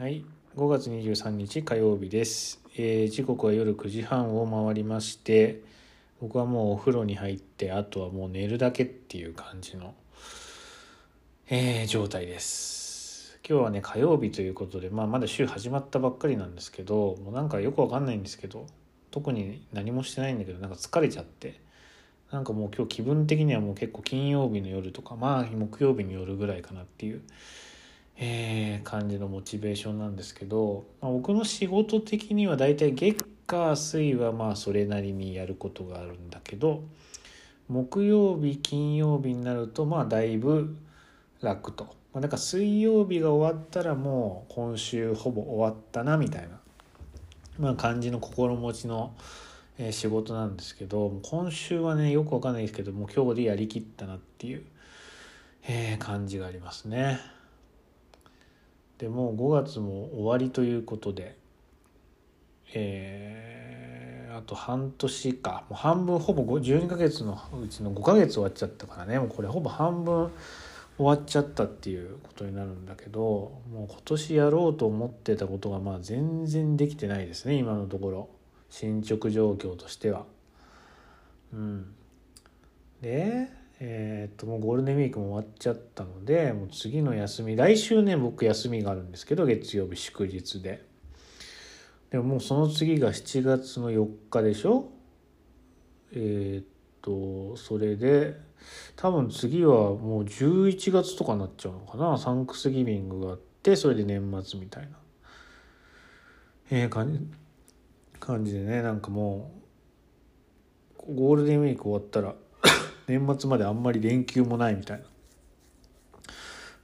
はい、5月23日火曜日です、えー時刻は夜9時半を回りまして僕はもうお風呂に入ってあとはもう寝るだけっていう感じの、えー状態です。今日はね火曜日ということで、まあ、まだ週始まったばっかりなんですけどもうなんかよくわかんないんですけど特に何もしてないんだけどなんか疲れちゃってなんかもう今日気分的にはもう結構金曜日の夜とかまあ木曜日の夜ぐらいかなっていうえー感じのモチベーションなんですけど、まあ、僕の仕事的にはだいたい月火水はまあそれなりにやることがあるんだけど木曜日金曜日になるとまあだいぶ楽と、まあ、だから水曜日が終わったらもう今週ほぼ終わったなみたいな、まあ、感じの心持ちの、仕事なんですけど今週はねよくわかんないですけどもう今日でやりきったなっていう、えー感じがありますね。でもう5月も終わりということで、えーあと半年か。もう半分ほぼ12ヶ月のうちの5ヶ月終わっちゃったからね。もうこれほぼ半分終わっちゃったっていうことになるんだけどもう今年やろうと思ってたことがまあ全然できてないですね今のところ。進捗状況としては。うん、でえーっともうゴールデンウィークも終わっちゃったのでもう次の休み来週ね僕休みがあるんですけど月曜日祝日で。でももうその次が7月の4日でしょ？えーっとそれで多分次はもう11月とかになっちゃうのかな？サンクスギビングがあってそれで年末みたいな、えー感じ感じでねなんかもうゴールデンウィーク終わったら年末まであんまり連休もないみたいな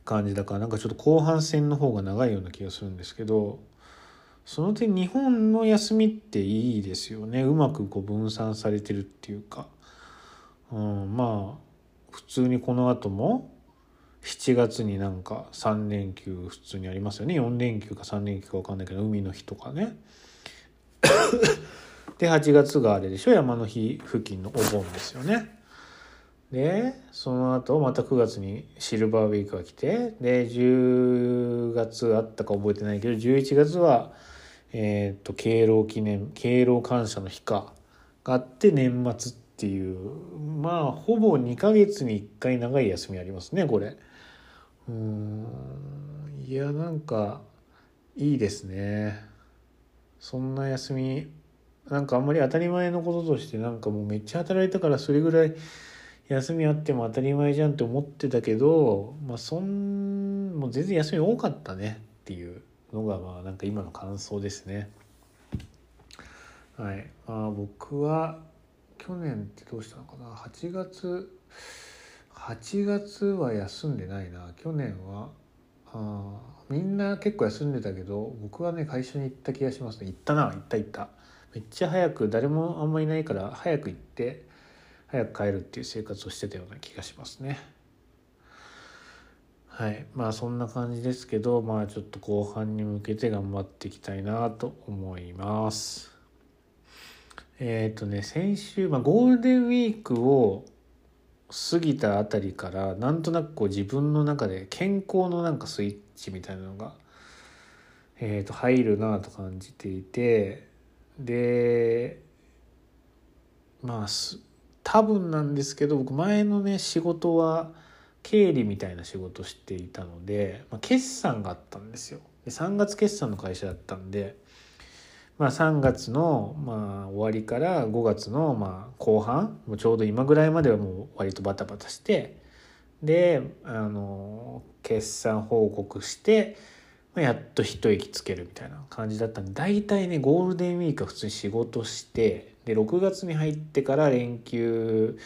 感じだからなんかちょっと後半戦の方が長いような気がするんですけどその点日本の休みっていいですよね。うまくこう分散されてるっていうか、うん、まあ普通にこの後も7月になんか3連休普通にありますよね。4連休か3連休か分かんないけど海の日とかね。で8月があれでしょ？山の日付近のお盆ですよね。でその後また9月にシルバーウィークが来てで10月あったか覚えてないけど11月はえっ、と敬老記念敬老感謝の日かがあって年末っていうまあほぼ2ヶ月に1回長い休みありますねこれ。うんいやなんかいいですね。そんな休みなんかあんまり当たり前のこととしてなんかもうめっちゃ働いたからそれぐらい休みあっても当たり前じゃんって思ってたけどまあそんもう全然休み多かったねっていうのがまあなんか今の感想ですね。はい。まあ僕は去年ってどうしたのかな。8月8月は休んでないな。去年はあみんな結構休んでたけど僕はね会社に行った気がしますね。行ったな行った行った。めっちゃ早く誰もあんまいないから早く行って早く帰るっていう生活をしてたような気がしますね。はい。まあそんな感じですけどまあちょっと後半に向けて頑張っていきたいなと思います。えっ、とね先週、まあ、ゴールデンウィークを過ぎたあたりからなんとなくこう自分の中で健康のなんかスイッチみたいなのが、えー、と入るなと感じていてでまあす多分なんですけど僕前のね仕事は経理みたいな仕事していたので、まあ、決算があったんですよ。で3月決算の会社だったんで、まあ、3月のまあ終わりから5月のまあ後半もうちょうど今ぐらいまではもう割とバタバタしてであの決算報告してやっと一息つけるみたいな感じだったんで大体ねゴールデンウィークは普通に仕事してで6月に入ってから連休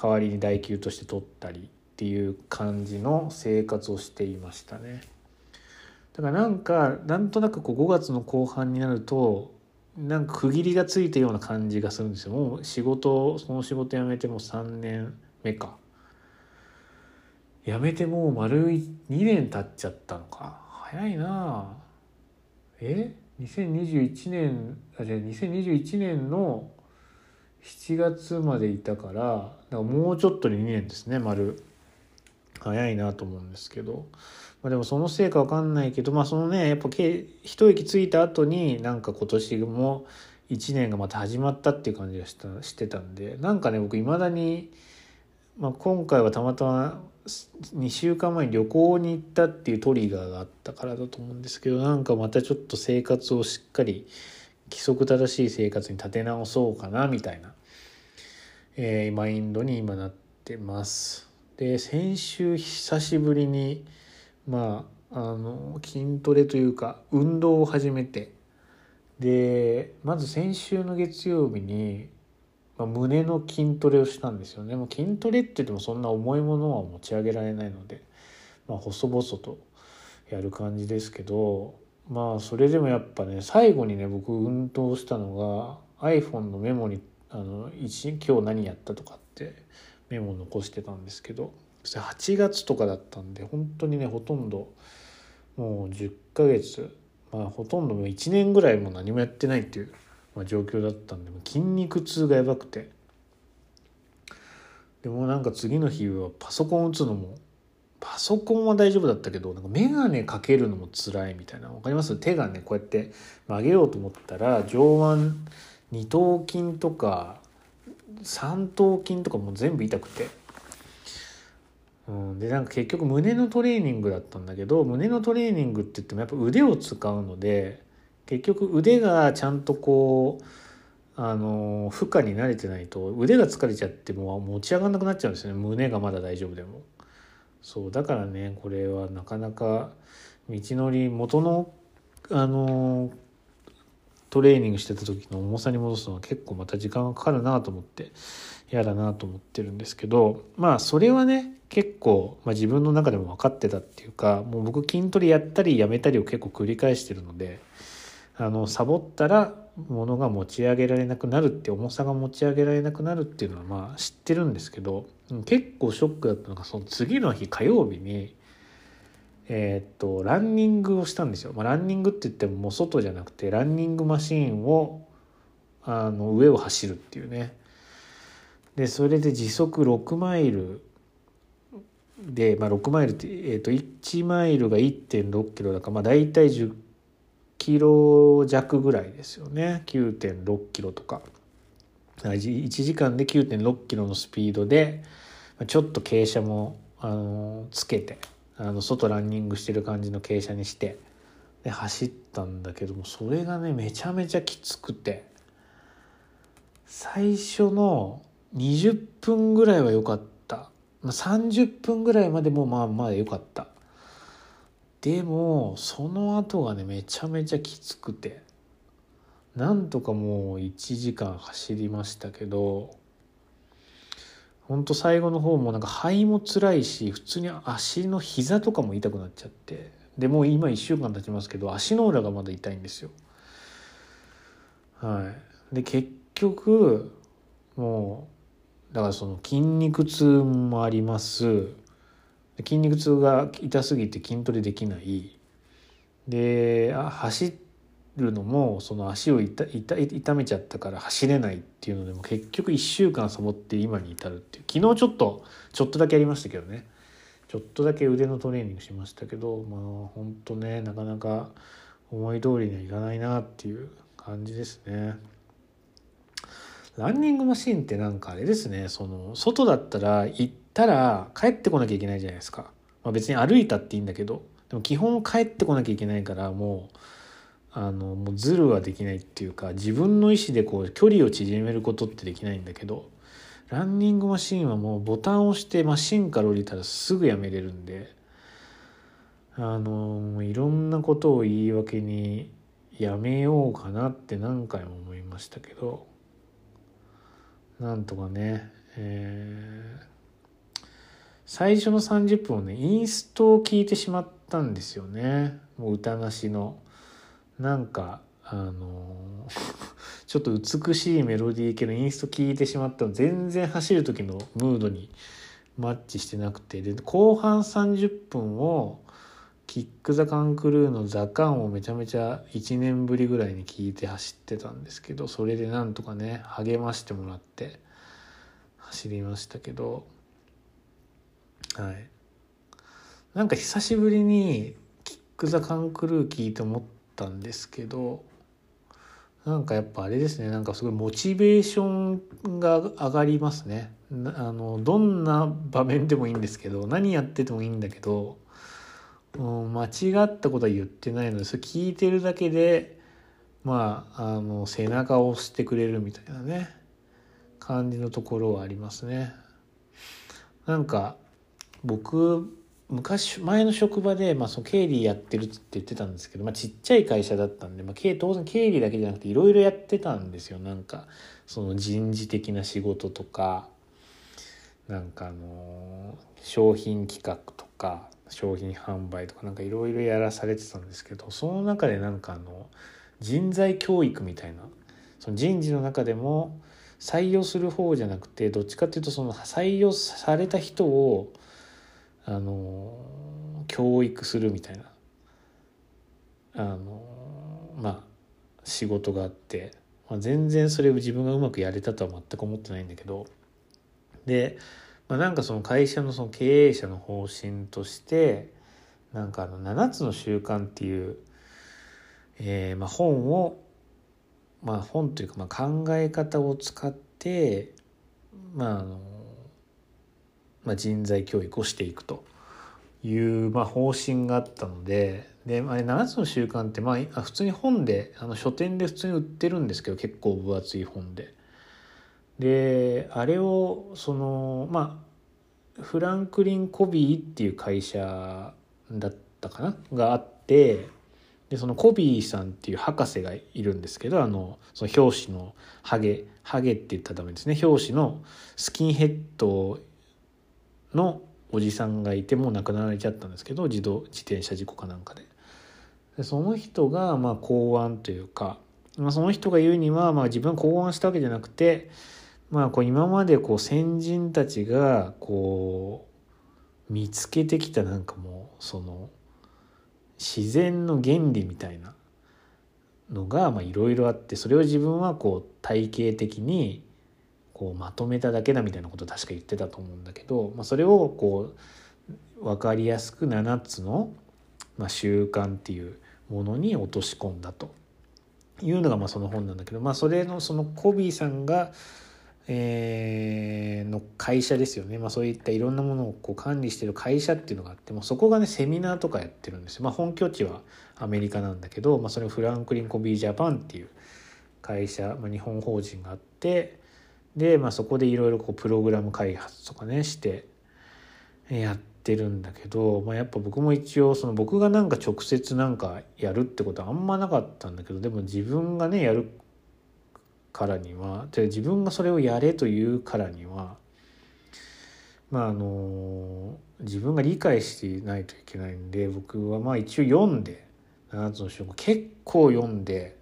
代わりに代休として取ったりっていう感じの生活をしていましたね。だからなんかなんとなくこう5月の後半になるとなんか区切りがついたような感じがするんですよ。もう仕事その仕事辞めてもう3年目か。辞めてもう丸2年経っちゃったのか。早いな。え？2021年あじゃあ2021年の7月までいたからだからもうちょっとで2年ですね丸。早いなと思うんですけど。まあ、でもそのせいか分かんないけど、まあ、そのねやっぱ一息ついた後になんか今年も1年がまた始まったっていう感じがしたしてたんで。なんかね僕いまだに、まあ、今回はたまたま2週間前に旅行に行ったっていうトリガーがあったからだと思うんですけどなんかまたちょっと生活をしっかり規則正しい生活に立て直そうかなみたいな、えー、マインドに今なってます。で先週久しぶりにまああの筋トレというか運動を始めてでまず先週の月曜日に、まあ、胸の筋トレをしたんですよね。もう筋トレって言ってもそんな重いものは持ち上げられないので、まあ、細々とやる感じですけどまあそれでもやっぱね最後にね僕運動したのが iPhone のメモにあの今日何やったとかってメモを残してたんですけどそ8月とかだったんで本当にねほとんどもう10ヶ月まあほとんどもう1年ぐらいも何もやってないっていう、まあ、状況だったんで筋肉痛がやばくて。でもなんか次の日はパソコン打つのもパソコンは大丈夫だったけどなんか眼鏡かけるのも辛いみたいな分かります？手がねこうやって曲げようと思ったら上腕二頭筋とか三頭筋とかも全部痛くて、うん、でなんか結局胸のトレーニングだったんだけど胸のトレーニングって言ってもやっぱ腕を使うので結局腕がちゃんとこうあの負荷に慣れてないと腕が疲れちゃっても持ち上がんなくなっちゃうんですよね胸がまだ大丈夫でも。そうだからねこれはなかなか道のり元のあのトレーニングしてた時の重さに戻すのは結構また時間がかかるなと思って嫌だなと思ってるんですけどまあそれはね結構、まあ、自分の中でも分かってたっていうかもう僕筋トレやったりやめたりを結構繰り返してるのであのサボったら物が持ち上げられなくなるって重さが持ち上げられなくなるっていうのはまあ知ってるんですけど結構ショックだったのがその次の日火曜日にえー、っとランニングをしたんですよ、まあ、ランニングって言ってももう外じゃなくてランニングマシーンをあの上を走るっていうね。でそれで時速6マイルで、まあ、6マイルって、えー、と1マイルが1.6キロだから、まあ、大体10キロ弱ぐらいですよね。9.6キロとか。1時間で9.6キロのスピードでちょっと傾斜もあのつけてあの外ランニングしてる感じの傾斜にしてで走ったんだけどもそれがねめちゃめちゃきつくて最初の20分ぐらいは良かった。30分ぐらいまでもまあまあ良かった。でもその後がねめちゃめちゃきつくて。なんとかもう1時間走りましたけどほんと最後の方もなんか肺も辛いし普通に足の膝とかも痛くなっちゃって。でもう今1週間経ちますけど足の裏がまだ痛いんですよ。はい。で結局もうだからその筋肉痛もあります。筋肉痛が痛すぎて筋トレできない。で走るのもその足を痛痛めちゃったから走れないっていうのでも結局1週間サボって今に至るっていう。昨日ちょっとちょっとだけやりましたけどね。ちょっとだけ腕のトレーニングしましたけどまあほんとねなかなか思い通りにはいかないなっていう感じですね。ランニングマシンってなんかあれですねその外だったら行ったら帰ってこなきゃいけないじゃないですか、まあ、別に歩いたっていいんだけど。でも基本帰ってこなきゃいけないからもうあのもうズルはできないっていうか自分の意思でこう距離を縮めることってできないんだけどランニングマシンはもうボタンを押してマシンから降りたらすぐやめれるんであのいろんなことを言い訳にやめようかなって何回も思いましたけど。なんとかね、えー、最初の30分をねインストを聞いてしまったんですよね。もう歌なしの。なんかあの ちょっと美しいメロディー系のインスト聞いてしまったの。全然走る時のムードにマッチしてなくて。で後半30分をキック・ザ・カンクルーの「ザ・カン」をめちゃめちゃ1年ぶりぐらいに聞いて走ってたんですけどそれでなんとかね励ましてもらって走りましたけど。はいなんか久しぶりにキック・ザ・カンクルー聞いて思ったんですけどなんかやっぱあれですねなんかすごいモチベーションが上がりますねあのどんな場面でもいいんですけど何やっててもいいんだけど、う、間違ったことは言ってないのでそれ聞いてるだけでまああの背中を押してくれるみたいなね感じのところはありますね。なんか僕昔前の職場で、まあ、その経理やってるって言ってたんですけど、まあ、ちっちゃい会社だったんで、まあ、当然経理だけじゃなくていろいろやってたんですよ。なんかその人事的な仕事とかなんかあの商品企画とか商品販売とかなんかいろいろやらされてたんですけどその中でなんかあの人材教育みたいなその人事の中でも採用する方じゃなくてどっちかっていうとその採用された人をあの教育するみたいな。あのまあ仕事があって、まあ、全然それを自分がうまくやれたとは全く思ってないんだけど。で、まあ、なんかその会社のその経営者の方針としてなんかあの7つの習慣っていう、えー、まあ本をまあ本というかまあ考え方を使ってまああのまあ、人材教育をしていくという、まあ、方針があったのでで、あ7つの習慣って、まあ、普通に本であの書店で普通に売ってるんですけど結構分厚い本で。であれをそのまあフランクリン・コビーっていう会社だったかな？があってでそのコビーさんっていう博士がいるんですけどあのその表紙のハゲハゲって言ったらダメですね表紙のスキンヘッドのおじさんがいてもう亡くなられちゃったんですけど自動自転車事故かなんかで。でその人がまあ考案というか、まあ、その人が言うには、まあ、自分考案したわけじゃなくて、まあ、こう今までこう先人たちがこう見つけてきたなんかもうその自然の原理みたいなのがいろいろあってそれを自分はこう体系的にこうまとめただけだみたいなこと確か言ってたと思うんだけど、まあ、それをこう分かりやすく7つの、まあ、習慣っていうものに落とし込んだというのがまあその本なんだけど、まあ、それのそのコビーさんが、えー、の会社ですよね、まあ、そういったいろんなものをこう管理してる会社っていうのがあってもそこがねセミナーとかやってるんですよ、まあ、本拠地はアメリカなんだけど、まあ、それフランクリン・コビー・ジャパンっていう会社、まあ、日本法人があってで、まあ、そこでいろいろプログラム開発とかねしてやってるんだけど、まあ、やっぱ僕も一応その僕がなんか直接なんかやるってことはあんまなかったんだけどでも自分がねやるからにはで自分がそれをやれというからにはまああの自分が理解していないといけないんで僕はまあ一応読んで7つの章結構読んで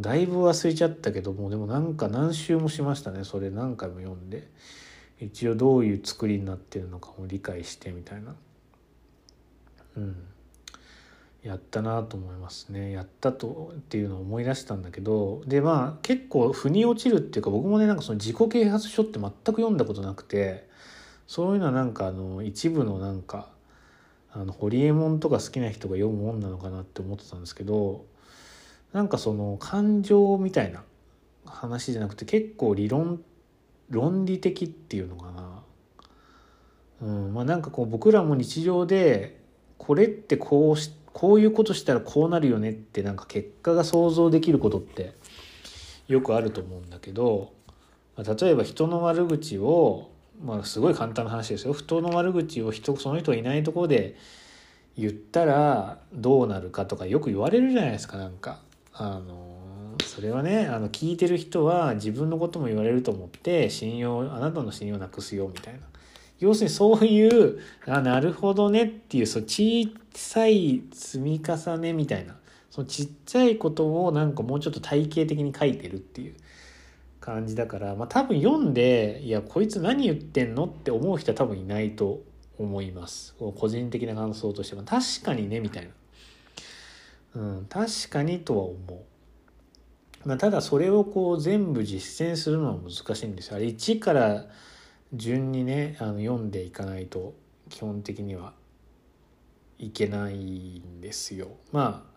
だいぶ忘れちゃったけどもでもなんか何周もしましたね。それ何回も読んで。一応どういう作りになってるのかも理解してみたいな。うん。やったなと思いますね。やったとっていうのを思い出したんだけど。でまあ結構腑に落ちるっていうか僕もねなんかその自己啓発書って全く読んだことなくて。そういうのはなんかあの一部のなんかあのホリエモンとか好きな人が読むもんなのかなって思ってたんですけどなんかその感情みたいな話じゃなくて結構理論論理的っていうのかな、うんまあ、なんかこう僕らも日常でこれってこうしこういうことしたらこうなるよねってなんか結果が想像できることってよくあると思うんだけど、例えば人の悪口をまあすごい簡単な話ですよ人の悪口を人その人がいないところで言ったらどうなるかとかよく言われるじゃないですかなんか。あのそれはねあの聞いてる人は自分のことも言われると思って信用あなたの信用なくすよみたいな。要するにそういうあなるほどねっていうその小さい積み重ねみたいな。そのちっちゃいことをなんかもうちょっと体系的に書いてるっていう感じだから、まあ、多分読んでいやこいつ何言ってんのって思う人は多分いないと思います。個人的な感想としては確かにねみたいな。うん、確かにとは思う。まあ、ただそれをこう全部実践するのは難しいんですよ。あれ1から順にねあの読んでいかないと基本的にはいけないんですよ。まあ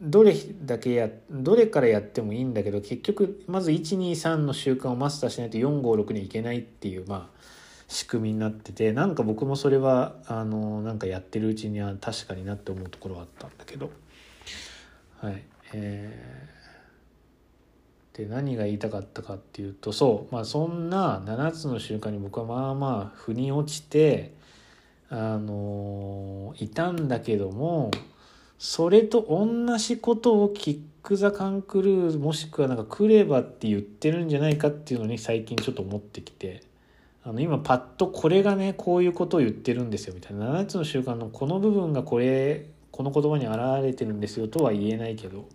どれだけやどれからやってもいいんだけど結局まず123の習慣をマスターしないと456にいけないっていうまあ仕組みになっててなんか僕もそれはあのなんかやってるうちには確かになって思うところはあったんだけどはいえー、で何が言いたかったかっていうとそうまあそんな7つの習慣に僕はまあまあ腑に落ちてあのいたんだけどもそれと同じことをキック・ザ・カンクルーもしくはなんかクレバって言ってるんじゃないかっていうのに最近ちょっと思ってきてあの今パッとこれがねこういうことを言ってるんですよみたいな。7つの習慣のこの部分がこれこの言葉に表れてるんですよとは言えないけど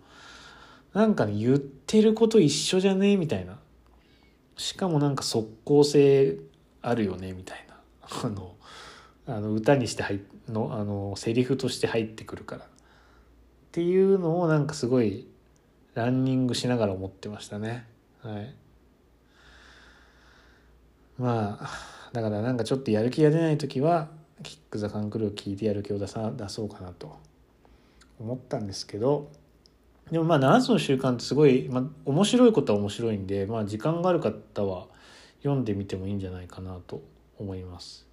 なんかね言ってること一緒じゃねみたいな。しかもなんか即効性あるよねみたいな。あのあの歌にして入のあのセリフとして入ってくるから。っていうのをなんかすごいランニングしながら思ってましたね。はい。まあだからなんかちょっとやる気が出ない時はキック・ザ・カンクルーを聞いてやる気を出さ出そうかなと思ったんですけどでもまあ7つの習慣ってすごい、まあ、面白いことは面白いんで、まあ、時間がある方は読んでみてもいいんじゃないかなと思います。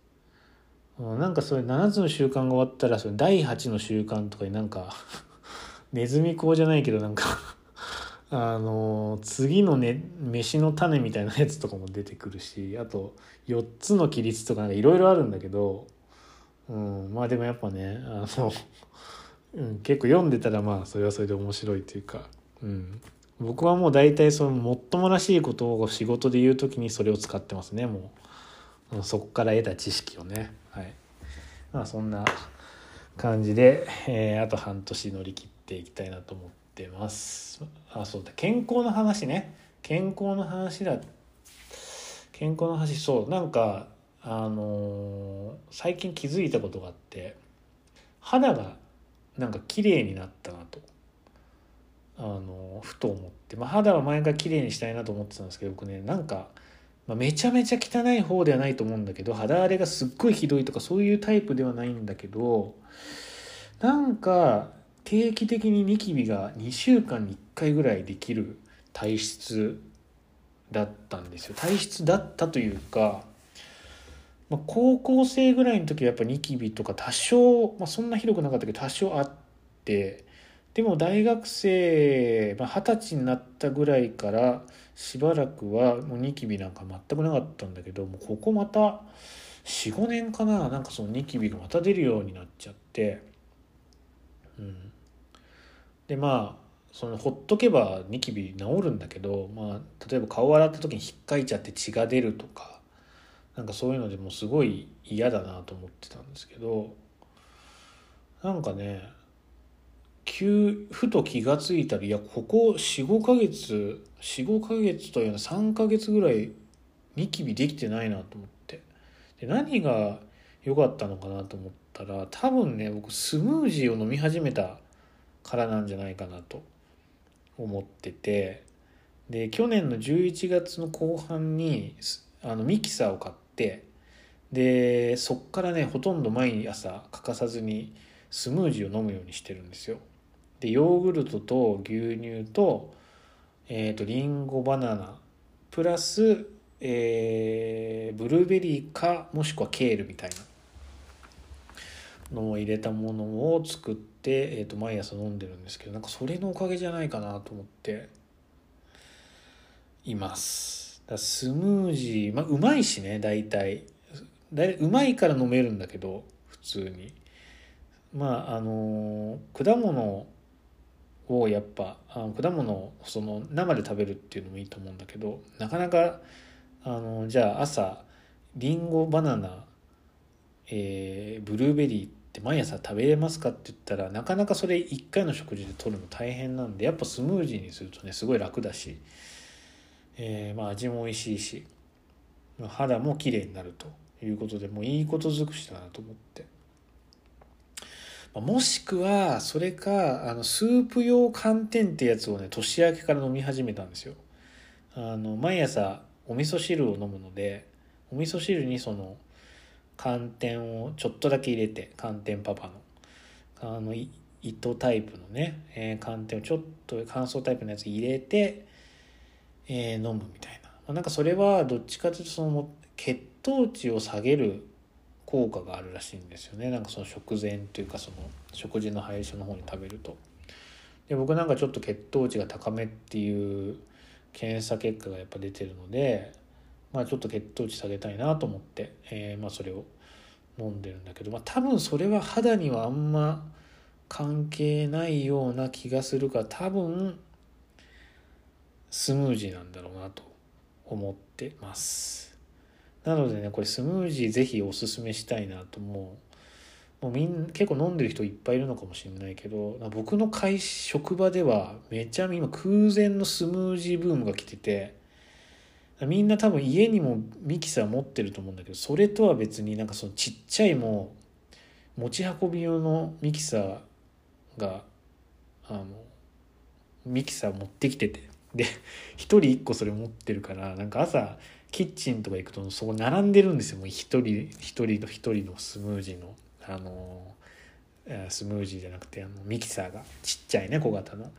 なんかそれ7つの習慣が終わったらそれ第8の習慣とかになんか ネズミ講じゃないけどなんか あの次のね飯の種みたいなやつとかも出てくるしあと4つの規律とかいろいろあるんだけど、うん、まあでもやっぱねあの、うん、結構読んでたらまあそれはそれで面白いというか、うん、僕はもう大体そのもっともらしいことを仕事で言う時にそれを使ってますねもう。そこから得た知識をね。はい。まあそんな感じで、えー、あと半年乗り切っていきたいなと思ってます。あそうだ。健康の話ね。健康の話だ。健康の話そう。なんかあの、最近気づいたことがあって肌がなんか綺麗になったなとあの、ふと思って、まあ、肌は前から綺麗にしたいなと思ってたんですけど僕ねなんか、まあ、めちゃめちゃ汚い方ではないと思うんだけど肌荒れがすっごいひどいとかそういうタイプではないんだけどなんか定期的にニキビが2週間に1回ぐらいできる体質だったんですよ。体質だったというか、まあ、高校生ぐらいの時はやっぱニキビとか多少、まあ、そんなひどくなかったけど多少あってでも大学生二十、まあ、歳になったぐらいからしばらくはもうニキビなんか全くなかったんだけどもうここまた45年かななんかそのニキビがまた出るようになっちゃってうん。でまあそのほっとけばニキビ治るんだけど、まあ、例えば顔洗った時に引っかいちゃって血が出るとかなんかそういうのでもすごい嫌だなと思ってたんですけどなんかね急ふと気が付いたらいやここ45ヶ月45ヶ月というのは3ヶ月ぐらいニキビできてないなと思って。で何が良かったのかなと思ったら多分ね僕スムージーを飲み始めたからなんじゃないかなと思ってて。で去年の11月の後半にあのミキサーを買ってでそっからねほとんど毎朝欠かさずにスムージーを飲むようにしてるんですよ。でヨーグルトと牛乳と,、えーと、リンゴバナナプラス、えー、ブルーベリーかもしくはケールみたいなのを入れたものを作って。、えー、と毎朝飲んでるんですけどなんかそれのおかげじゃないかなと思っていますだスムージーまあうまいしね大体。大体うまいから飲めるんだけど普通に。まああの果物をやっぱあの果物をその生で食べるっていうのもいいと思うんだけどなかなかあのじゃあ朝りんごバナナ、えー、ブルーベリーって毎朝食べれますかって言ったらなかなかそれ1回の食事で取るの大変なんでやっぱスムージーにするとねすごい楽だし、えー、まあ味も美味しいし肌も綺麗になるということでもういいこと尽くしだなと思って。もしくはそれかあのスープ用寒天ってやつをね年明けから飲み始めたんですよあの毎朝お味噌汁を飲むのでお味噌汁にその寒天をちょっとだけ入れて寒天パパのあの糸タイプのね、えー、寒天をちょっと乾燥タイプのやつ入れて、えー、飲むみたいな、ま、なんかそれはどっちかというとその血糖値を下げる効果があるらしいんですよねなんかその食前というかその食事の最初の方に食べると。で僕なんかちょっと血糖値が高めっていう検査結果がやっぱ出てるので、まあ、ちょっと血糖値下げたいなと思って、えー、まあそれを飲んでるんだけど、まあ、多分それは肌にはあんま関係ないような気がするから多分スムージーなんだろうなと思ってます。なのでねこれスムージーぜひおすすめしたいなともう。もうみん結構飲んでる人いっぱいいるのかもしれないけど僕の会職場ではめちゃ今空前のスムージーブームが来ててみんな多分家にもミキサー持ってると思うんだけどそれとは別になんかそのちっちゃいもう持ち運び用のミキサーがあのミキサー持ってきててで1人1個それ持ってるからなんか朝キッチンとか行くとそこ並んでるんですよ。もう1人1人の1人のスムージーの。あのスムージーじゃなくてあのミキサーが。ちっちゃいね小型の。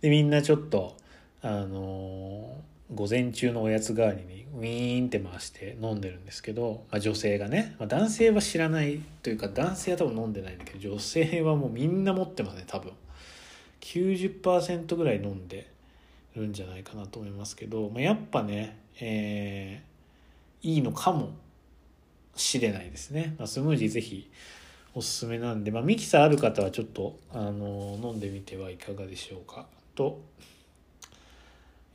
でみんなちょっとあの午前中のおやつ代わりにウィーンって回して飲んでるんですけど、まあ、女性がね、まあ、男性は知らないというか男性は多分飲んでないんだけど女性はもうみんな持ってますね多分。90%ぐらい飲んでるんじゃないかなと思いますけど、まあ、やっぱね、えー、いいのかもしれないですね、まあ、スムージーぜひおすすめなんで、まあ、ミキサーある方はちょっとあの飲んでみてはいかがでしょうか。と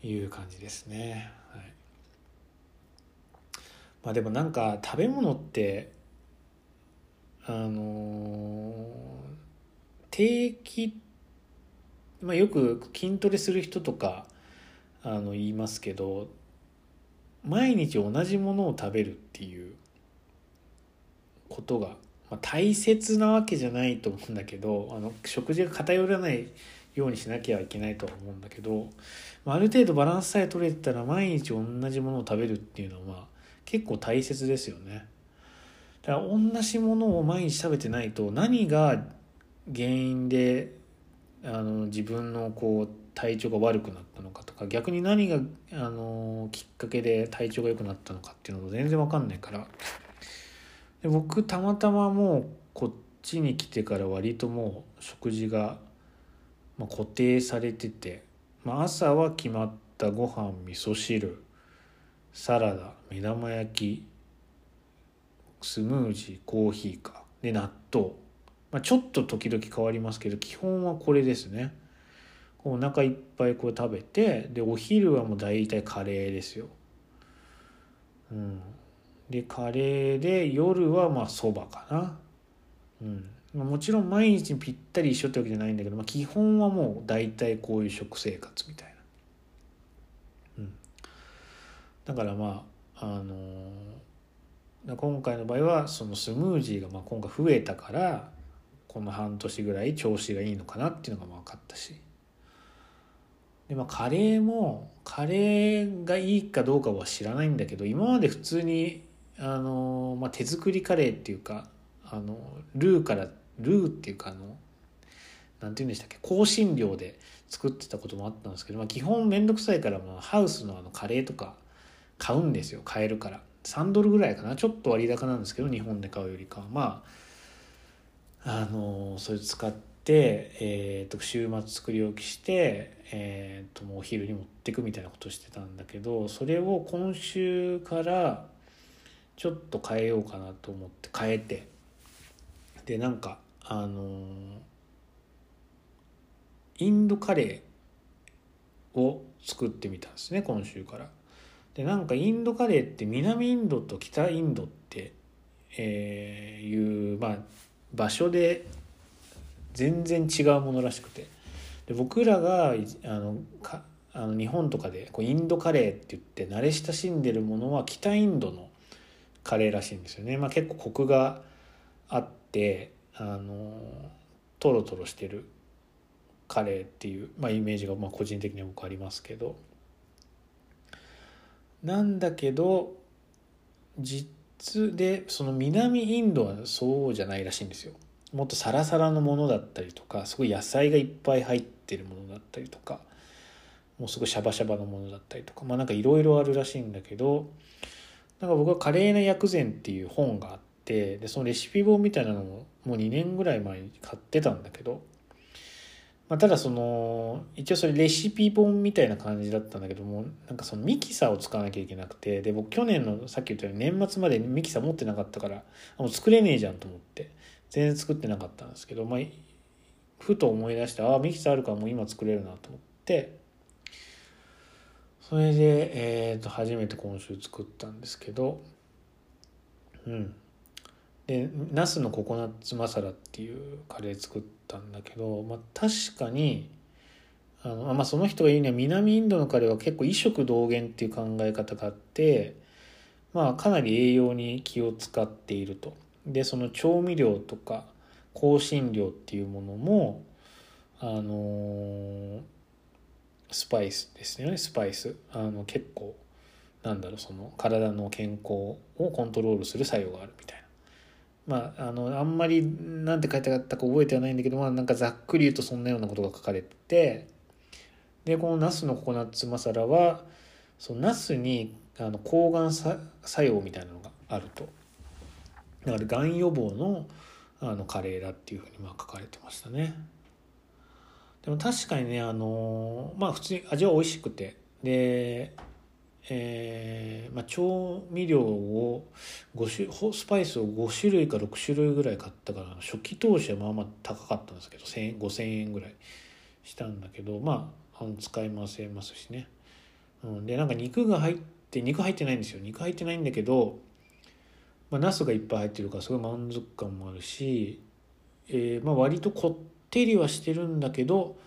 いう感じですね。はい、まあでもなんか食べ物ってあの定期まあよく筋トレする人とかあの言いますけど毎日同じものを食べるっていうことが、まあ、大切なわけじゃないと思うんだけどあの食事が偏らないようにしなきゃいけないとは思うんだけどまある程度バランスさえ取れてたら毎日同じものを食べるっていうのは結構大切ですよね。だから同じものを毎日食べてないと何が原因であの自分のこう体調が悪くなったのかとか逆に何があのきっかけで体調が良くなったのかっていうのが全然わかんないから。で僕たまたまもうこっちに来てから割ともう食事がまあ、固定されてて、まあ、朝は決まったご飯味噌汁サラダ目玉焼きスムージーコーヒーか。で納豆、まあ、ちょっと時々変わりますけど基本はこれですね。お腹いっぱいこれ食べてでお昼はもう大体カレーですよ。うん。でカレーで夜はまあそばかな。うん。まあもちろん毎日ぴったり一緒ってわけじゃないんだけど、まあ、基本はもう大体こういう食生活みたいな。うん、だからまあ、あのー、今回の場合はそのスムージーがまあ今回増えたからこの半年ぐらい調子がいいのかなっていうのが分かったし。でまあ、カレーもカレーがいいかどうかは知らないんだけど今まで普通にあの、まあ、手作りカレーっていうかあのルーからルーっていうかあの何て言うんでしたっけ香辛料で作ってたこともあったんですけど、まあ、基本面倒くさいからまあハウスのあのカレーとか買うんですよ買えるから。3ドルぐらいかな。ちょっと割高なんですけど日本で買うよりかは。まああのそれ使って、えー、と週末作り置きして、えー、ともうお昼に持ってくみたいなことしてたんだけどそれを今週からちょっと変えようかなと思って変えてでなんかあのインドカレーを作ってみたんですね今週から。でなんかインドカレーって南インドと北インドって、えー、いう、まあ、場所で全然違うものらしくてで僕らがあのかあの日本とかでこうインドカレーって言って慣れ親しんでるものは北インドのカレーらしいんですよね。まあ、結構コクがあってあのトロトロしてるカレーっていう、まあ、イメージがまあ個人的には僕ありますけどなんだけど実でその南インドはそうじゃないらしいんですよ。もっとサラサラのものだったりとかすごい野菜がいっぱい入ってるものだったりとかもうすごいシャバシャバのものだったりとかまあなんかいろいろあるらしいんだけどなんか僕は「華麗な薬膳」っていう本があってでそのレシピ本みたいなのももう2年ぐらい前に買ってたんだけど、まあ、ただその一応それレシピ本みたいな感じだったんだけどもなんかそのミキサーを使わなきゃいけなくてで僕去年のさっき言ったように年末までミキサー持ってなかったからもう作れねえじゃんと思って全然作ってなかったんですけど、まあ、ふと思い出してああミキサーあるからもう今作れるなと思ってそれで、えー、と初めて今週作ったんですけどうん。でナスのココナッツマサラっていうカレー作ったんだけど、まあ、確かにあの、まあ、その人が言うには南インドのカレーは結構異食同源っていう考え方があってまあかなり栄養に気を使っていると。でその調味料とか香辛料っていうものもあのースパイスですよね。スパイス。あの結構なんだろうその体の健康をコントロールする作用があるみたいな。まああのあんまりなんて書いてあったか覚えてはないんだけどまあなんかざっくり言うとそんなようなことが書かれててでこのナスのココナッツマサラはそのナスにあの抗がん作用みたいなのがあるとだからがん予防のあのカレーだっていうふうにまあ書かれてましたね。でも確かにねあのまあ普通に味は美味しくてでえーまあ、調味料を5種スパイスを5種類か6種類ぐらい買ったから初期投資はまあまあ高かったんですけど円5000円ぐらいしたんだけどまあ使い回せますしね、うん、でなんか肉が入って肉入ってないんですよ。肉入ってないんだけど、まあ、ナスがいっぱい入ってるからすごい満足感もあるし、えーまあ、割とこってりはしてるんだけど、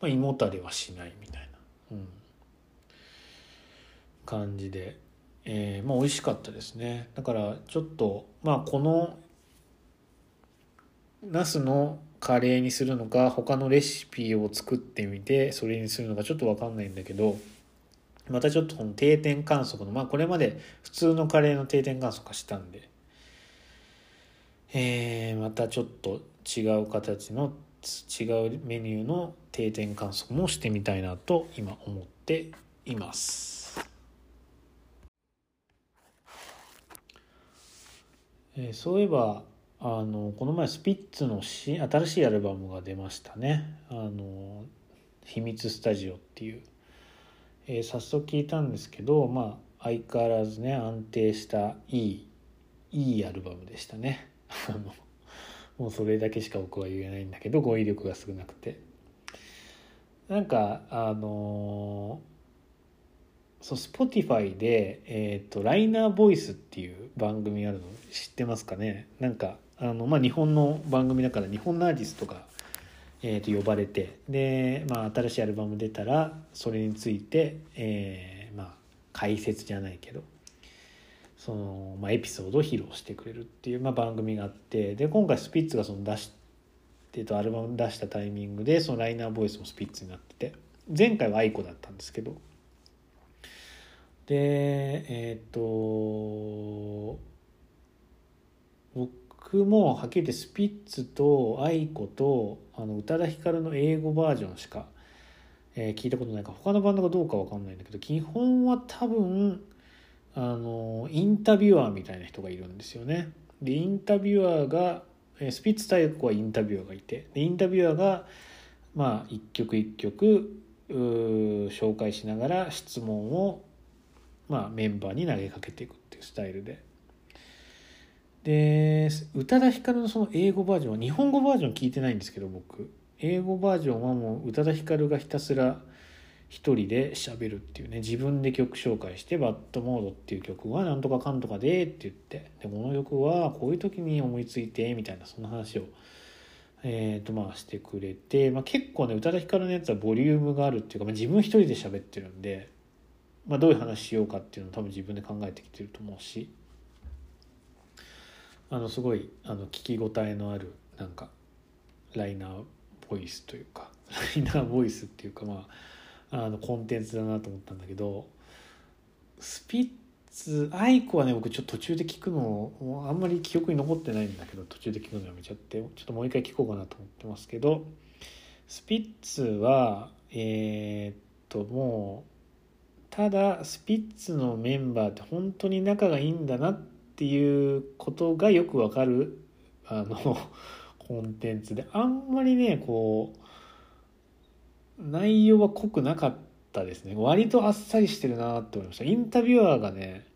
まあ、胃もたれはしないみたいな、うん、感じで、えー、まあ美味しかったですねだからちょっとまあこのナスのカレーにするのか他のレシピを作ってみてそれにするのかちょっと分かんないんだけどまたちょっとこの定点観測のまあこれまで普通のカレーの定点観測化したんでえー、またちょっと違う形の違うメニューの定点観測もしてみたいなと今思っています。えー、そういえばあのこの前スピッツの新しいアルバムが出ましたね「あの秘密スタジオ」っていう、えー、早速聞いたんですけどまあ相変わらずね安定したいいいいアルバムでしたね。もうそれだけしか僕は言えないんだけど語彙力が少なくて。なんかあのそう Spotify で、えーと、ライナーボイスっていう番組あるの知ってますかね？なんかあの、まあ、日本の番組だから日本のアーティストが、えーと、呼ばれてで、まあ、新しいアルバム出たらそれについて、えー、まあ解説じゃないけどその、まあ、エピソードを披露してくれるっていう、まあ、番組があってで今回スピッツがその出して、えっと、アルバム出したタイミングでそのライナーボイスもスピッツになってて前回は aiko だったんですけどでえっ、と僕もはっきり言ってスピッツと aiko とあの宇多田ヒカルの英語バージョンしか、えー、聞いたことないから他のバンドがどうかわかんないんだけど基本は多分あのインタビュアーみたいな人がいるんですよね。でインタビュアーがスピッツ大学はインタビュアーがいてでインタビュアーがまあ一曲一曲紹介しながら質問を、まあ、メンバーに投げかけていくっていうスタイルで。で宇多田ヒカルのその英語バージョンは日本語バージョン聞いてないんですけど僕。英語バージョンはもう宇多田ヒカルがひたすら一人で喋るっていうね。自分で曲紹介して「バッドモード」っていう曲はなんとかかんとかでって言って。でこの曲はこういう時に思いついてみたいなそんな話を、えーとまあ、してくれて、まあ、結構ね宇多田ヒカルのやつはボリュームがあるっていうか、まあ、自分一人で喋ってるんで、まあ、どういう話しようかっていうのを多分自分で考えてきてると思うしあのすごいあの聞き応えのあるなんかライナーボイスというか ライナーボイスっていうかまああのコンテンツだなと思ったんだけどスピッツアイコはね僕ちょっと途中で聞くのあんまり記憶に残ってないんだけど途中で聞くのやめちゃってちょっともう一回聞こうかなと思ってますけどスピッツはえー、っともうただスピッツのメンバーって本当に仲がいいんだなっていうことがよくわかるあの コンテンツで。あんまりねこう内容は濃くなかったですね。割とあっさりしてるなって思いました。インタビュアーがね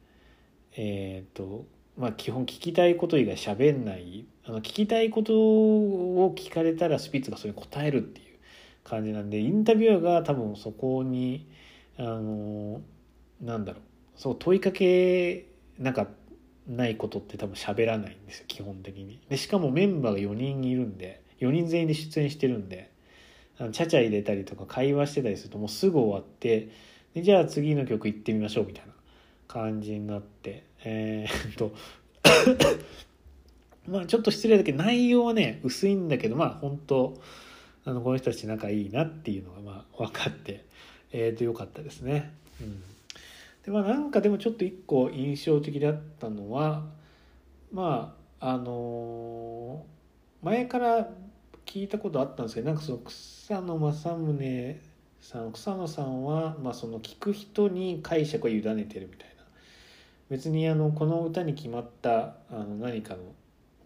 えっ、とまあ基本聞きたいこと以外喋んない。あの聞きたいことを聞かれたらスピッツがそれに答えるっていう感じなんでインタビュアーが多分そこにあのなんだろう。そう問いかけなんかないことって多分喋らないんですよ基本的に。でしかもメンバーが4人いるんで4人全員で出演してるんであのちゃちゃ入れたりとか会話してたりするともうすぐ終わってでじゃあ次の曲行ってみましょうみたいな感じになってえー、っ と まあちょっと失礼だけど内容はね薄いんだけどまあ本当あのこの人たち仲いいなっていうのがまあ分かって。えー、と良かったですね。うん、でまあなんかでもちょっと一個印象的だったのはまああのー、前から聞いたことあったんですけどなんかその草野正宗さん草野さんは、まあ、その聞く人に解釈を委ねてるみたいな。別にあのこの歌に決まったあの何かの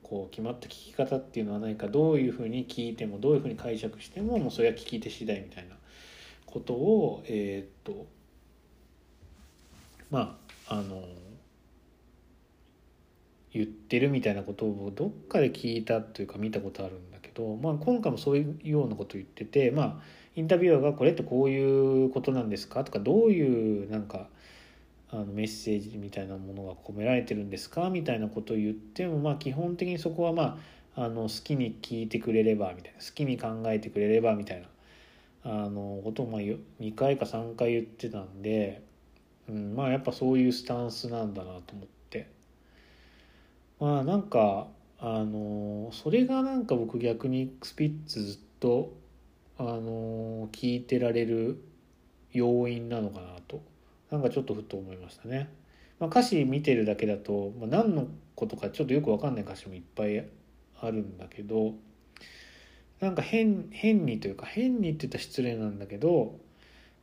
こう決まった聞き方っていうのはないかどういうふうに聞いてもどういうふうに解釈してももうそれは聞き手次第みたいな。ことをえっ、とまああの言ってるみたいなことをどっかで聞いたというか見たことあるんだけど、まあ、今回もそういうようなこと言ってて、まあ、インタビュアーが「これってこういうことなんですか?」とか「どういうなんかあのメッセージみたいなものが込められてるんですか?」みたいなことを言っても、まあ、基本的にそこはまああの好きに聞いてくれればみたいな好きに考えてくれればみたいなあのことを2回か3回言ってたんで、うん、まあやっぱそういうスタンスなんだなと思ってまあなんかあのそれがなんか僕逆にスピッツずっとあの聞いてられる要因なのかなとなんかちょっとふと思いましたね。まあ、歌詞見てるだけだと、まあ、何のことかちょっとよく分かんない歌詞もいっぱいあるんだけどなんか変変にというか変にって言ったら失礼なんだけど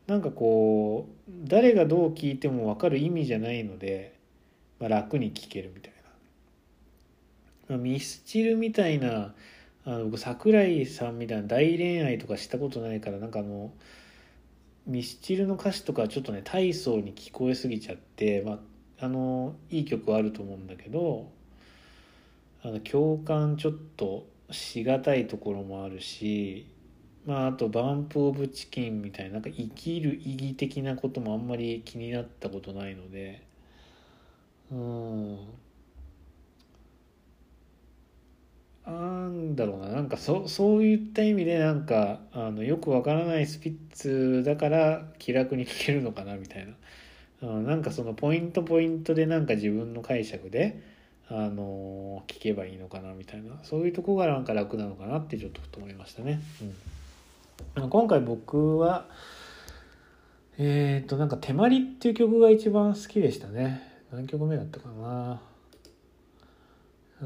なんかこう誰がどう聞いても分かる意味じゃないので、まあ、楽に聞けるみたいな、まあ、ミスチルみたいなあの僕桜井さんみたいな大恋愛とかしたことないからなんかあのミスチルの歌詞とかちょっとね大層に聞こえすぎちゃって、まあ、あのいい曲はあると思うんだけどあの共感ちょっとしがたいところもあるしまああとバンプ・オブ・チキンみたいななんか生きる意義的なこともあんまり気になったことないのでうん。なんだろうななんかそそういった意味でなんかあのよくわからないスピッツだから気楽に聴けるのかなみたいな、うん、なんかそのポイントポイントでなんか自分の解釈であの聞けばいいのかなみたいなそういうとこがなんか楽なのかなってちょっとふと思いましたね。うん、今回僕はえっ、となんか「手まり」っていう曲が一番好きでしたね。何曲目だったかな。う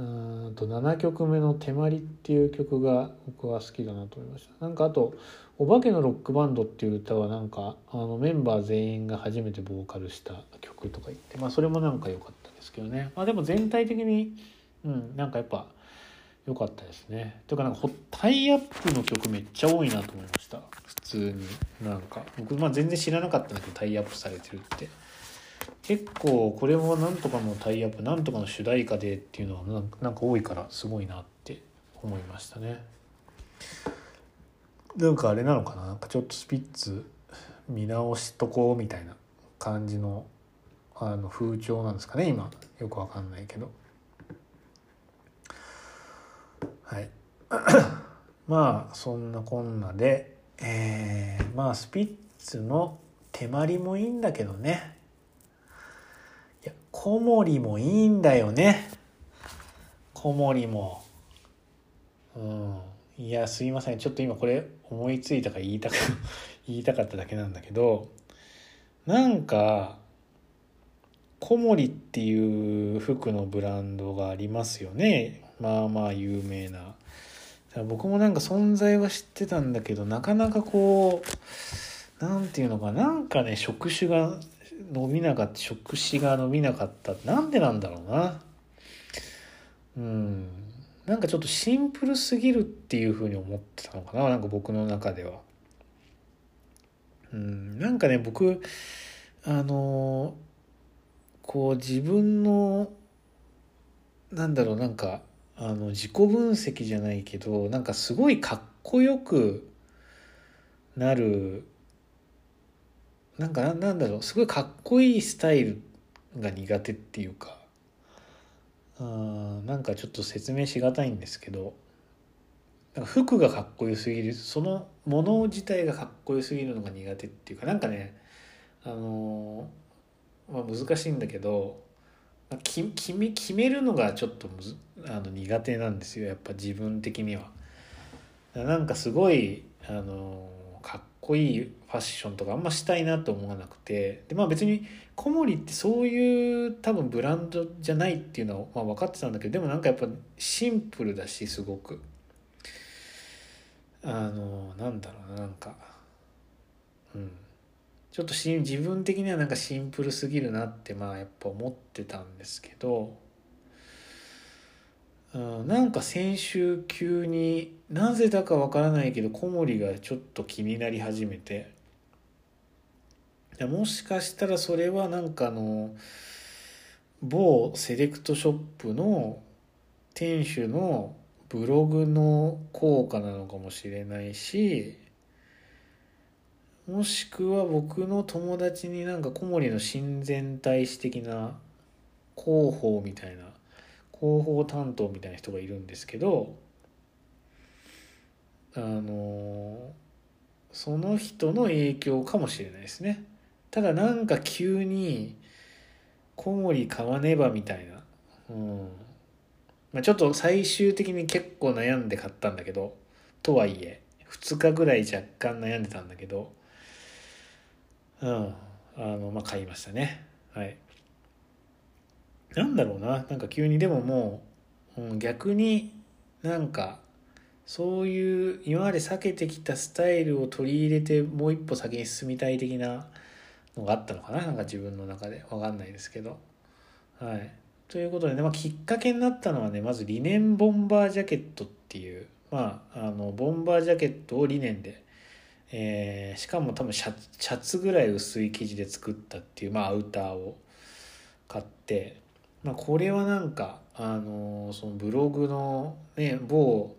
んと7曲目の「手まり」っていう曲が僕は好きだなと思いましたなんかあと「お化けのロックバンド」っていう歌はなんかあのメンバー全員が初めてボーカルした曲とか言ってまあそれもなんか良かったですけどね。まあでも全体的にうんなんかやっぱ良かったですね。というかなんかタイアップの曲めっちゃ多いなと思いました。普通に。なんか僕まあ全然知らなかったんだけどタイアップされてるって。結構これもなんとかのタイアップなんとかの主題歌でっていうのはなんか多いからすごいなって思いましたね。なんかあれなのかな？なんかちょっとスピッツ見直しとこうみたいな感じのあの風潮なんですかね今。よくわかんないけど。はい。まあそんなこんなでえー、まあスピッツの手まりもいいんだけどね。いや小森もいいんだよね。小森も。うん。いやすいません。ちょっと今これ思いついたか言いたか 言いたかっただけなんだけど。なんかコモリっていう服のブランドがありますよね。まあまあ有名な。僕もなんか存在は知ってたんだけどなかなかこう何て言うのかなんかね触手が伸びなかった触手が伸びなかった。なんでなんだろうな。うん。なんかちょっとシンプルすぎるっていうふうに思ってたのかな。なんか僕の中では。うん。なんかね僕あのこう自分のなんだろうなんかあの自己分析じゃないけどなんかすごいかっこよくなるなんかなんだろうすごいかっこいいスタイルが苦手っていうかあなんかちょっと説明しがたいんですけどなんか服がかっこよすぎるそのもの自体がかっこよすぎるのが苦手っていうかなんかねあのまあ、難しいんだけど決め決めるのがちょっとむずあの苦手なんですよやっぱ自分的には。なんかすごいあのかっこいいファッションとかあんましたいなと思わなくて。でまあ別に小森ってそういう多分ブランドじゃないっていうのは、まあ、分かってたんだけどでもなんかやっぱシンプルだしすごく。あのなんだろうななんか。うん。ちょっとし自分的にはなんかシンプルすぎるなってまあやっぱ思ってたんですけど、うん、なんか先週急になぜだかわからないけど小森がちょっと気になり始めてもしかしたらそれはなんかあの某セレクトショップの店主のブログの効果なのかもしれないしもしくは僕の友達になんか小森の親善大使的な広報みたいな広報担当みたいな人がいるんですけどあのその人の影響かもしれないですね。ただなんか急に小森買わねばみたいなうん。まあちょっと最終的に結構悩んで買ったんだけどとはいえ2日ぐらい若干悩んでたんだけどうん、あの、まあ、買いましたね。はい。なんだろうな、なんか急にでももう、うん、逆になんか、そういう今まで避けてきたスタイルを取り入れてもう一歩先に進みたい的なのがあったのかななんか自分の中でわかんないですけど。はい。ということでね、まあ、きっかけになったのはねまずリネンボンバージャケットっていうまああのボンバージャケットをリネンでえー、しかも多分シャシャツぐらい薄い生地で作ったっていう、まあ、アウターを買って、まあ、これはなんか、あのー、そのブログのね某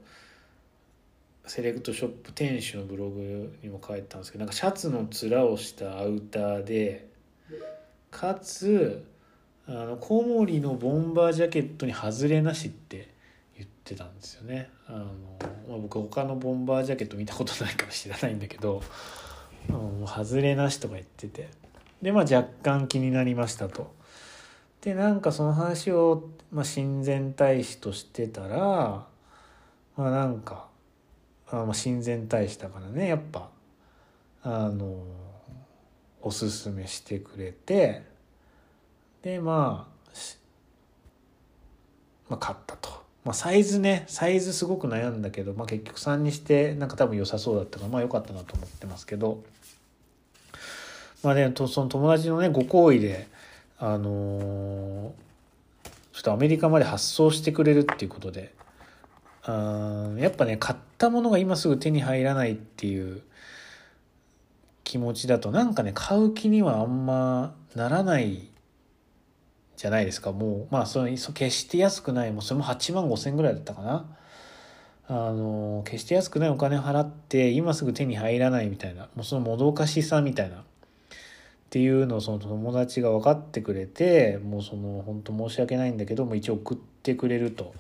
セレクトショップ店主のブログにも書いてたんですけどなんかシャツの面をしたアウターでかつあのコウモリのボンバージャケットに外れなしってってたんですよねあの、まあ、僕他のボンバージャケット見たことないから知らないんだけどもう外れなしとか言っててでまあ若干気になりましたと。でなんかその話を、まあ、親善大使としてたらまあなんかあ、まあ、親善大使だからねやっぱあのおすすめしてくれてでまあまあ買ったと。まあ、サイズねサイズすごく悩んだけど、まあ、結局3にしてなんか多分良さそうだったからまあ良かったなと思ってますけど。まあねその友達のねご好意であのー、ちょっとアメリカまで発送してくれるっていうことであやっぱね買ったものが今すぐ手に入らないっていう気持ちだとなんかね買う気にはあんまならないじゃないですか。もうまあその決して安くない。もうそれも8万5千ぐらいだったかな。あの決して安くないお金払って今すぐ手に入らないみたいな。もうそのもどかしさみたいな。っていうのをその友達が分かってくれてもうその本当申し訳ないんだけども一応送ってくれると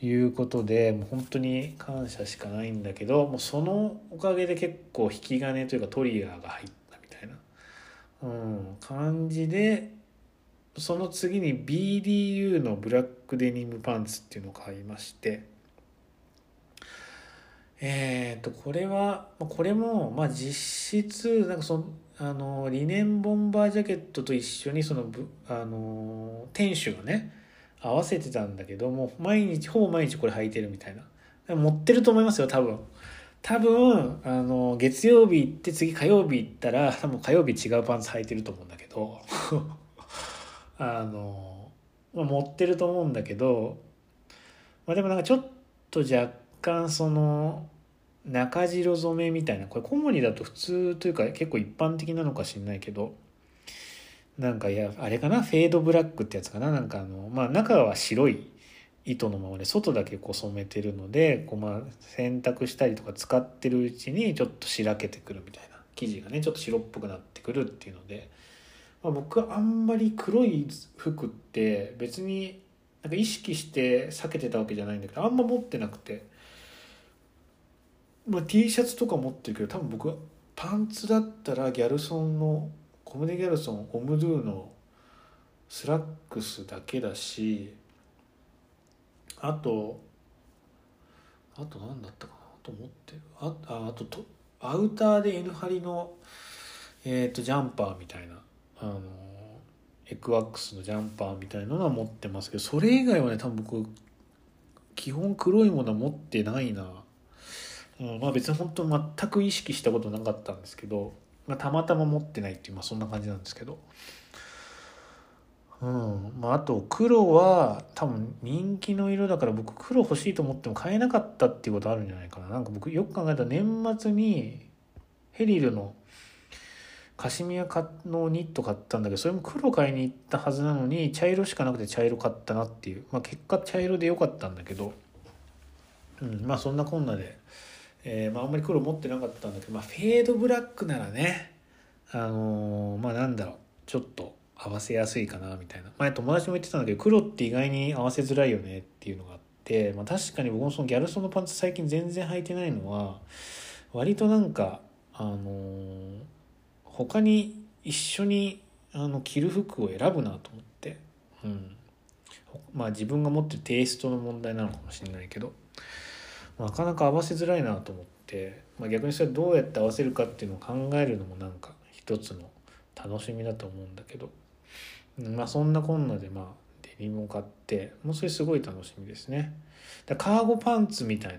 いうことでもう本当に感謝しかないんだけどもうそのおかげで結構引き金というかトリガーが入ったみたいな、うん、感じでその次に BDU のブラックデニムパンツっていうのを買いましてえっ、ー、とこれはこれもまあ実質なんかそのあのリネンボンバージャケットと一緒にそのあの店主がね合わせてたんだけども毎日ほぼ毎日これ履いてるみたいな。持ってると思いますよ多分。多分あの月曜日行って次火曜日行ったら多分火曜日違うパンツ履いてると思うんだけど。あの、ま、持ってると思うんだけど、まあ、でもなんかちょっと若干その中白染めみたいなこれコモリだと普通というか結構一般的なのかしんないけどなんかいやあれかな？フェードブラックってやつかな？なんかあのまあ中は白い糸のままで外だけこう染めてるのでこうまあ洗濯したりとか使ってるうちにちょっとしらけてくるみたいな生地がねちょっと白っぽくなってくるっていうので、まあ、僕はあんまり黒い服って別になんか意識して避けてたわけじゃないんだけどあんま持ってなくて。まあ、T シャツとか持ってるけど多分僕パンツだったらギャルソンのコムデ・ギャルソンオムドゥのスラックスだけだしあとあと何だったかなと思ってるあああととアウターで N 張りの、えーと、ジャンパーみたいなあのエクワックスのジャンパーみたいなのは持ってますけどそれ以外はね多分僕基本黒いものは持ってないなうん、まあ別に本当全く意識したことなかったんですけど、まあ、たまたま持ってないっていうまあそんな感じなんですけど。うんまあ、あと黒は多分人気の色だから僕黒欲しいと思っても買えなかったっていうことあるんじゃないかななんか僕よく考えたら年末にヘリルのカシミヤのニット買ったんだけどそれも黒買いに行ったはずなのに茶色しかなくて茶色買ったなっていう、まあ、結果茶色でよかったんだけど、うん、まあそんなこんなで。えー、まあ、あんまり黒持ってなかったんだけど、まあ、フェードブラックならねあのー、まあなんだろう。ちょっと合わせやすいかなみたいな。前友達も言ってたんだけど黒って意外に合わせづらいよねっていうのがあって、まあ、確かに僕もそのギャルソンのパンツ最近全然履いてないのは割となんかあのー、他に一緒にあの着る服を選ぶなと思って、うん、まあ自分が持ってるテイストの問題なのかもしれないけど。なかなか合わせづらいなと思って、まあ、逆にそれどうやって合わせるかっていうのを考えるのもなんか一つの楽しみだと思うんだけど、まあそんなこんなでまあデニムを買ってもうそれすごい楽しみですね。だカーゴパンツみたい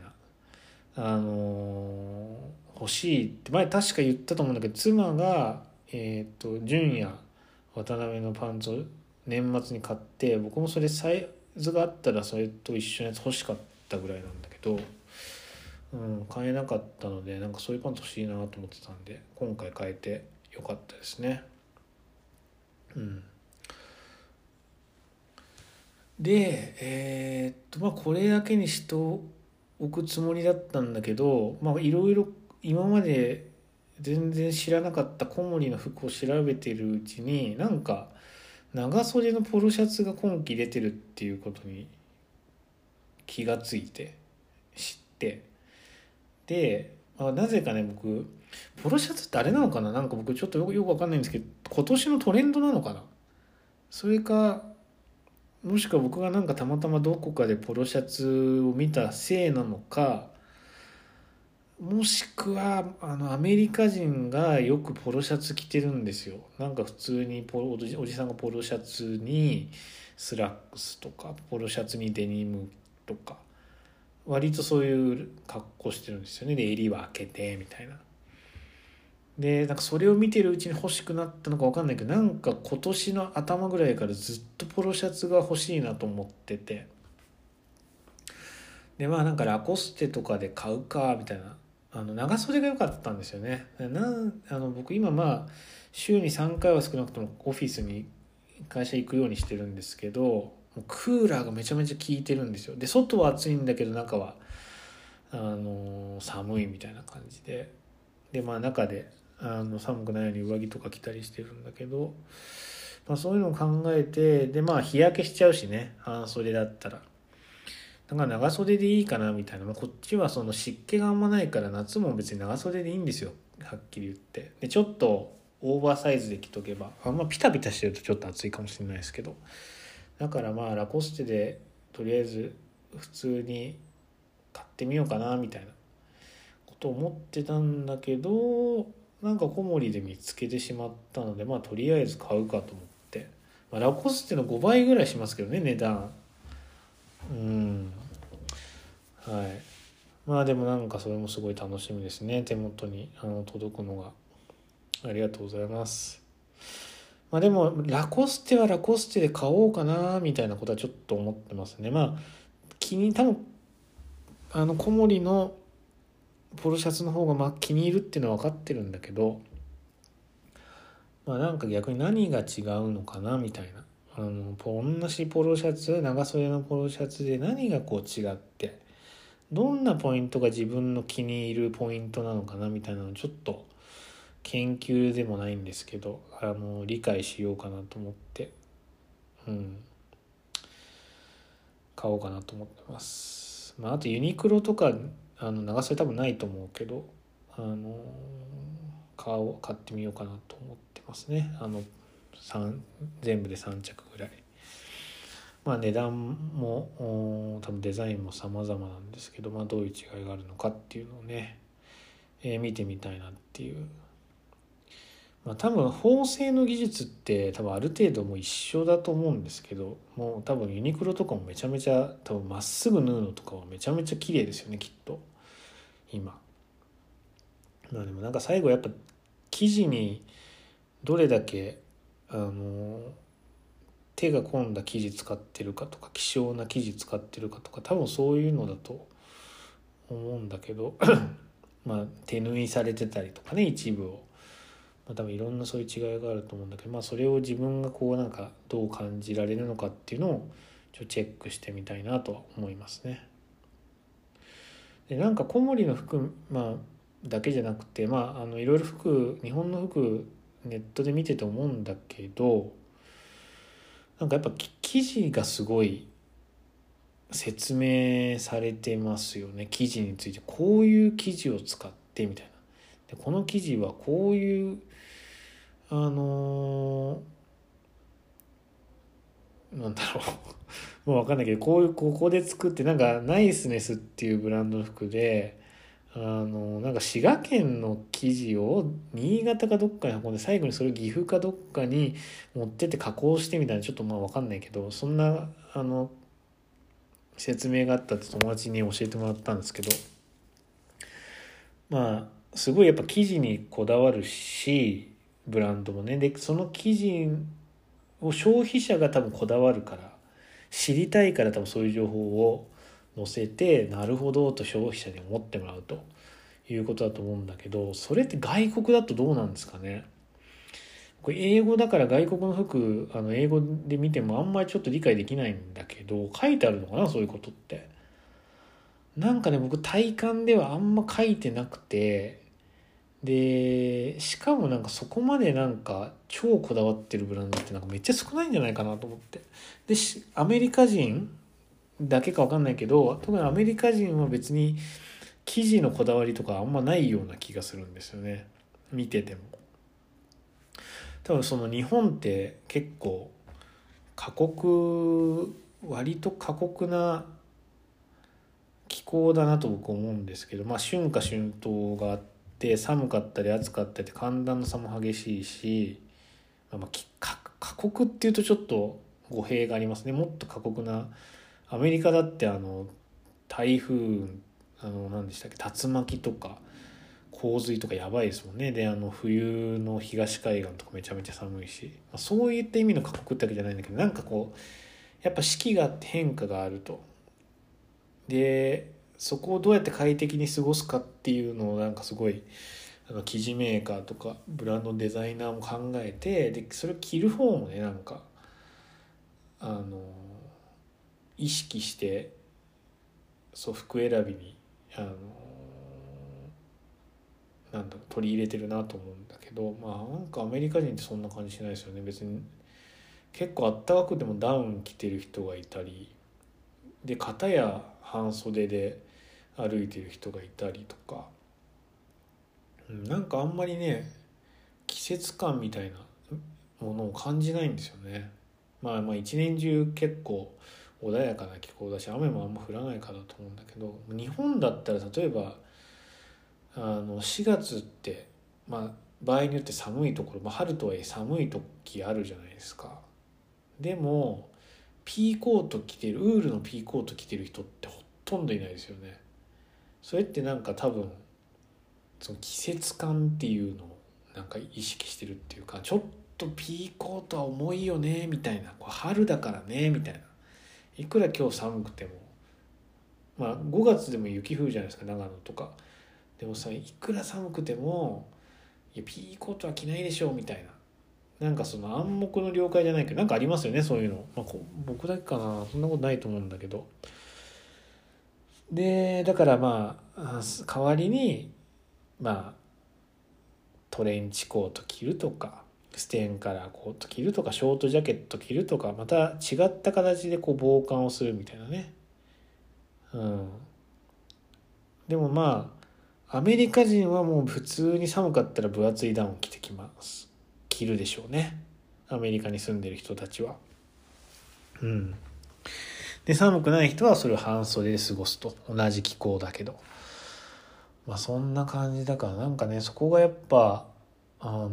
な、あのー、欲しいって前確か言ったと思うんだけど妻がえっ、ー、と純也渡辺のパンツを年末に買って僕もそれサイズがあったらそれと一緒のやつ欲しかったぐらいなんだけど。うん、買えなかったのでなんかそういうパンツ欲しいなと思ってたんで今回買えてよかったですねうんでえー、っとまあこれだけにしておくつもりだったんだけどまあいろいろ今まで全然知らなかった小森の服を調べてるうちになんか長袖のポロシャツが今季出てるっていうことに気がついて知って。で、あ、なぜかね僕ポロシャツってあれなのかな？なんか僕ちょっとよくよくわかんないんですけど今年のトレンドなのかな？それかもしくは僕がなんかたまたまどこかでポロシャツを見たせいなのかもしくはあのアメリカ人がよくポロシャツ着てるんですよ。なんか普通にポロおじさんがポロシャツにスラックスとかポロシャツにデニムとか。割とそういう格好してるんですよね。で襟は開けてみたいな。でなんかそれを見てるうちに欲しくなったのか分かんないけどなんか今年の頭ぐらいからずっとポロシャツが欲しいなと思ってて。でまあなんかラコステとかで買うかみたいな。あの長袖が良かったんですよね。なあの僕今まあ週に3回は少なくともオフィスに会社行くようにしてるんですけどクーラーがめちゃめちゃ効いてるんですよ。で外は暑いんだけど中はあの寒いみたいな感じで。でまあ中であの寒くないように上着とか着たりしてるんだけど、まあ、そういうのを考えてでまあ日焼けしちゃうしね。半袖だったら。だから長袖でいいかなみたいな、まあ、こっちはその湿気があんまないから夏も別に長袖でいいんですよ。はっきり言って。でちょっとオーバーサイズで着とけば。あんまピタピタしてるとちょっと暑いかもしれないですけど。だからまあラコステでとりあえず普通に買ってみようかなみたいな。こと思ってたんだけどなんか小森で見つけてしまったのでまあとりあえず買うかと思って、まあ、ラコステの5倍ぐらいしますけどね値段。うん。はい。まあでもなんかそれもすごい楽しみですね。手元にあの届くのが。ありがとうございます。まあでもラコステはラコステで買おうかなみたいなことはちょっと思ってますね。まあ気に多分あの小森のポロシャツの方がまあ気に入るっていうのは分かってるんだけどまあなんか逆に何が違うのかなみたいな。あの同じポロシャツ長袖のポロシャツで何がこう違ってどんなポイントが自分の気に入るポイントなのかなみたいなのをちょっと研究でもないんですけどあの理解しようかなと思ってうん買おうかなと思ってます。まあ、あとユニクロとかあの長袖多分ないと思うけどあの買お買ってみようかなと思ってますねあの全部で3着ぐらい。まあ値段も多分デザインも様々なんですけど、まあ、どういう違いがあるのかっていうのをね、えー、見てみたいなっていうまあ、多分縫製の技術って多分ある程度も一緒だと思うんですけどもう多分ユニクロとかもめちゃめちゃ多分まっすぐ縫うのとかはめちゃめちゃ綺麗ですよねきっと今。まあでもなんか最後やっぱ生地にどれだけあの手が込んだ生地使ってるかとか希少な生地使ってるかとか多分そういうのだと思うんだけど まあ手縫いされてたりとかね一部をまあ、多分いろんなそういう違いがあると思うんだけど、まあ、それを自分がこうなんかどう感じられるのかっていうのをちょチェックしてみたいなとは思いますね。でなんか小森の服、まあ、だけじゃなくて、まあ、あのいろいろ服日本の服ネットで見てて思うんだけどなんかやっぱ生地がすごい説明されてますよね。生地について。こういう生地を使ってみたいな。でこの生地はこういうあのー、なんだろう。もう分かんないけどこういうここで作ってなんかナイスネスっていうブランドの服であのなんか滋賀県の生地を新潟かどっかに運んで最後にそれを岐阜かどっかに持ってって加工してみたいなちょっとまあ分かんないけどそんなあの説明があったって友達に教えてもらったんですけどまあすごいやっぱ生地にこだわるしブランドもね。でその記事を消費者が多分こだわるから知りたいから多分そういう情報を載せてなるほどと消費者に思ってもらうということだと思うんだけどそれって外国だとどうなんですかね？これ英語だから外国の服あの英語で見てもあんまりちょっと理解できないんだけど書いてあるのかな？そういうことって。なんかね僕体感ではあんま書いてなくてでしかもなんかそこまでなんか超こだわってるブランドってなんかめっちゃ少ないんじゃないかなと思って。でアメリカ人だけか分かんないけど特にアメリカ人は別に生地のこだわりとかあんまないような気がするんですよね。見てても。多分その日本って結構過酷割と過酷な気候だなと僕思うんですけどまあ春夏春冬があって寒かったり暑かったり寒暖の差も激しいし、まあ、過酷っていうとちょっと語弊がありますね。もっと過酷なアメリカだってあの台風あの何でしたっけ竜巻とか洪水とかやばいですもんねであの冬の東海岸とかめちゃめちゃ寒いし、まあ、そういった意味の過酷ってわけじゃないんだけどなんかこうやっぱ四季があって変化があると。でそこをどうやって快適に過ごすかっていうのをなんかすごいあの生地メーカーとかブランドデザイナーも考えてでそれを着る方もねなんかあの意識してそう服選びにあのなんだろう取り入れてるなと思うんだけどまあなんかアメリカ人ってそんな感じしないですよね別に結構あったかくてもダウン着てる人がいたりで片や半袖で歩いてる人がいたりとか、うん、なんかあんまりね季節感みたいなものを感じないんですよね。まあまあ一年中結構穏やかな気候だし雨もあんま降らないからだと思うんだけど日本だったら例えばあの4月ってまあ場合によって寒いところ、まあ、春とはいえ寒い時あるじゃないですか。でもピーコート着てるウールのピーコート着てる人ってほとんどいないですよね。それってなんか多分その季節感っていうのをなんか意識してるっていうかちょっとピーコートは重いよねみたいな。こう春だからねみたいな。いくら今日寒くてもまあ5月でも雪降るじゃないですか長野とか。でもさいくら寒くてもいやピーコートは着ないでしょうみたいな。なんかその暗黙の了解じゃないけどなんかありますよねそういうの、まあ、こ僕だけかな。そんなことないと思うんだけど。でだからまあ代わりにまあトレンチコート着るとか。ステンカラーコート着るとかショートジャケット着るとかまた違った形でこう防寒をするみたいなね。うん。でもまあアメリカ人はもう普通に寒かったら分厚いダウン着てきます。着るでしょうね。アメリカに住んでる人たちは。うん。で寒くない人はそれを半袖で過ごすと。同じ気候だけど。まあそんな感じだからなんかねそこがやっぱあのー、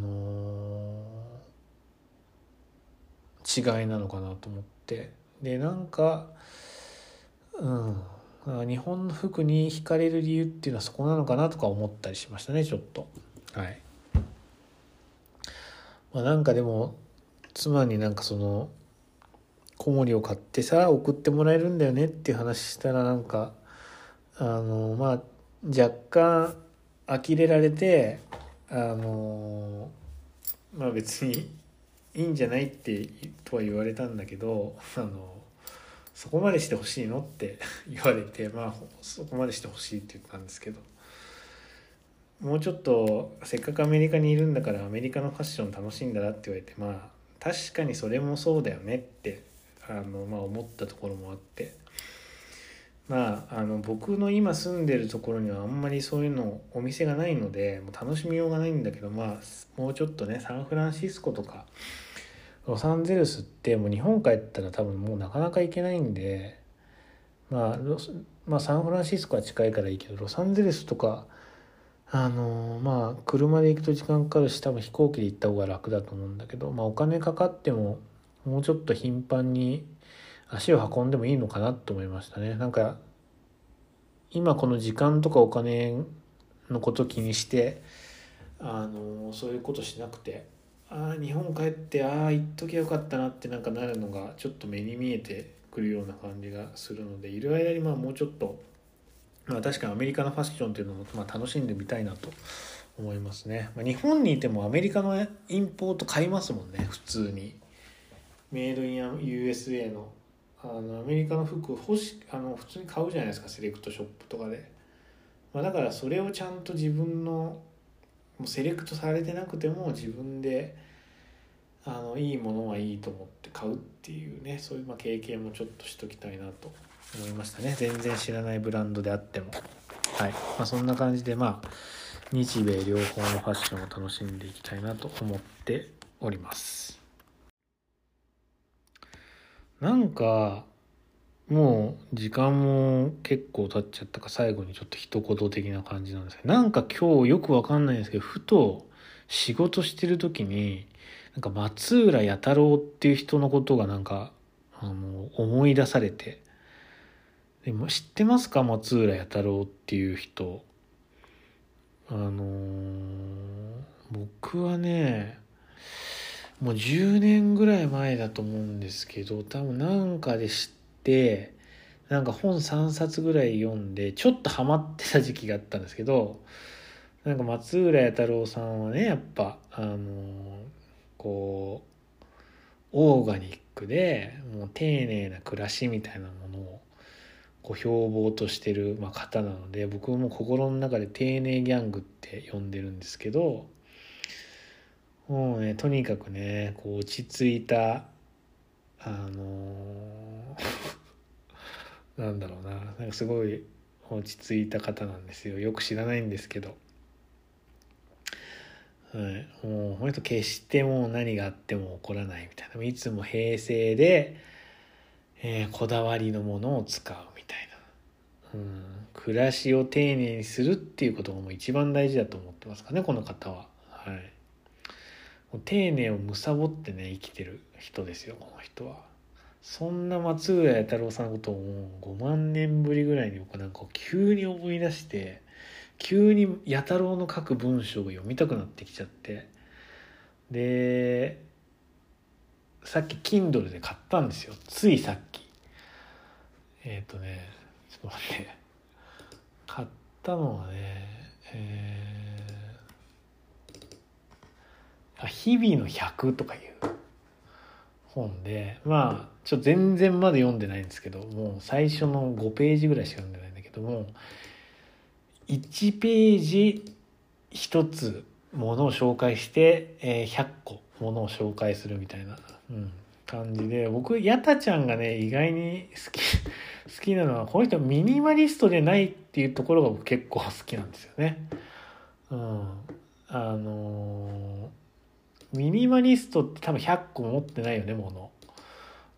違いなのかなと思って。でなんかうん日本の服に惹かれる理由っていうのはそこなのかなとか思ったりしましたねちょっと。はい。まあなんかでも妻になんかその子守を買ってさ送ってもらえるんだよねっていう話したらなんかあのまあ若干呆れられてあのまあ別にいいんじゃないってとは言われたんだけどあのそこまでしてほしいのって 言われてまあそこまでしてほしいって言ったんですけど。もうちょっとせっかくアメリカにいるんだからアメリカのファッション楽しいんだなって言われてまあ確かにそれもそうだよねってあの、まあ、思ったところもあって。まああの僕の今住んでるところにはあんまりそういうのお店がないのでもう楽しみようがないんだけどまあもうちょっとねサンフランシスコとかロサンゼルスってもう日本帰ったら多分もうなかなか行けないんでまあまあサンフランシスコは近いからいいけどロサンゼルスとかあのまあ車で行くと時間かかるし多分飛行機で行った方が楽だと思うんだけどまあお金かかってももうちょっと頻繁に足を運んでもいいのかなと思いましたね。なんか今この時間とかお金のこと気にしてあのそういうことしなくて。ああ日本帰ってああ行っときゃよかったなってなんかなるのがちょっと目に見えてくるような感じがするのでいる間にまあもうちょっと、まあ、確かにアメリカのファッションっていうのもまあ楽しんでみたいなと思いますね、まあ、日本にいてもアメリカのインポート買いますもんね普通に。メイドイン USA の。あのアメリカの服欲しあの普通に買うじゃないですかセレクトショップとかで、まあ、だからそれをちゃんと自分のもうセレクトされてなくても自分であのいいものはいいと思って買うっていうねそういうま経験もちょっとしときたいなと思いましたね。全然知らないブランドであっても。はい、まあ、そんな感じでまあ日米両方のファッションを楽しんでいきたいなと思っております。なんかもう時間も結構経っちゃったか最後にちょっと一言的な感じなんですけどなんか今日よくわかんないんですけどふと仕事してる時になんか松浦弥太郎っていう人のことがなんかあの思い出されて。でも知ってますか？松浦弥太郎っていう人。あのー、僕はねもう10年ぐらい前だと思うんですけど多分なんかで知ってなんか本3冊ぐらい読んでちょっとハマってた時期があったんですけどなんか松浦弥太郎さんはねやっぱあのこうオーガニックでもう丁寧な暮らしみたいなものをこう標榜としてる、ま、方なので僕も心の中で丁寧ギャングって呼んでるんですけどもうねとにかくねこう落ち着いたあのー、なんだろうななんかすごい落ち着いた方なんですよ。よく知らないんですけど、はい、もうほんと決してもう何があっても起こらないみたいな。いつも平成で、えー、こだわりのものを使うみたいな、うん、暮らしを丁寧にするっていうことがもう一番大事だと思ってますかねこの方は。はい。もう丁寧を貪ってね生きてる人ですよこの人は。そんな松浦弥太郎さんのことをもう5万年ぶりぐらいに僕なんか急に思い出して急に弥太郎の書く文章が読みたくなってきちゃって。でさっき Kindle で買ったんですよ。ついさっき。えっ、ー、とねちょっと待って。買ったのはねえー、あ日々の100とかいう本でまあちょ全然まだ読んでないんですけどもう最初の5ページぐらいしか読んでないんだけども1ページ1つものを紹介して、えー、100個ものを紹介するみたいな、うん、感じで僕やたちゃんがね意外に好き 好きなのはこの人ミニマリストでないっていうところが僕結構好きなんですよね。うん、あのー、ミニマリストって多分100個持ってないよねもの。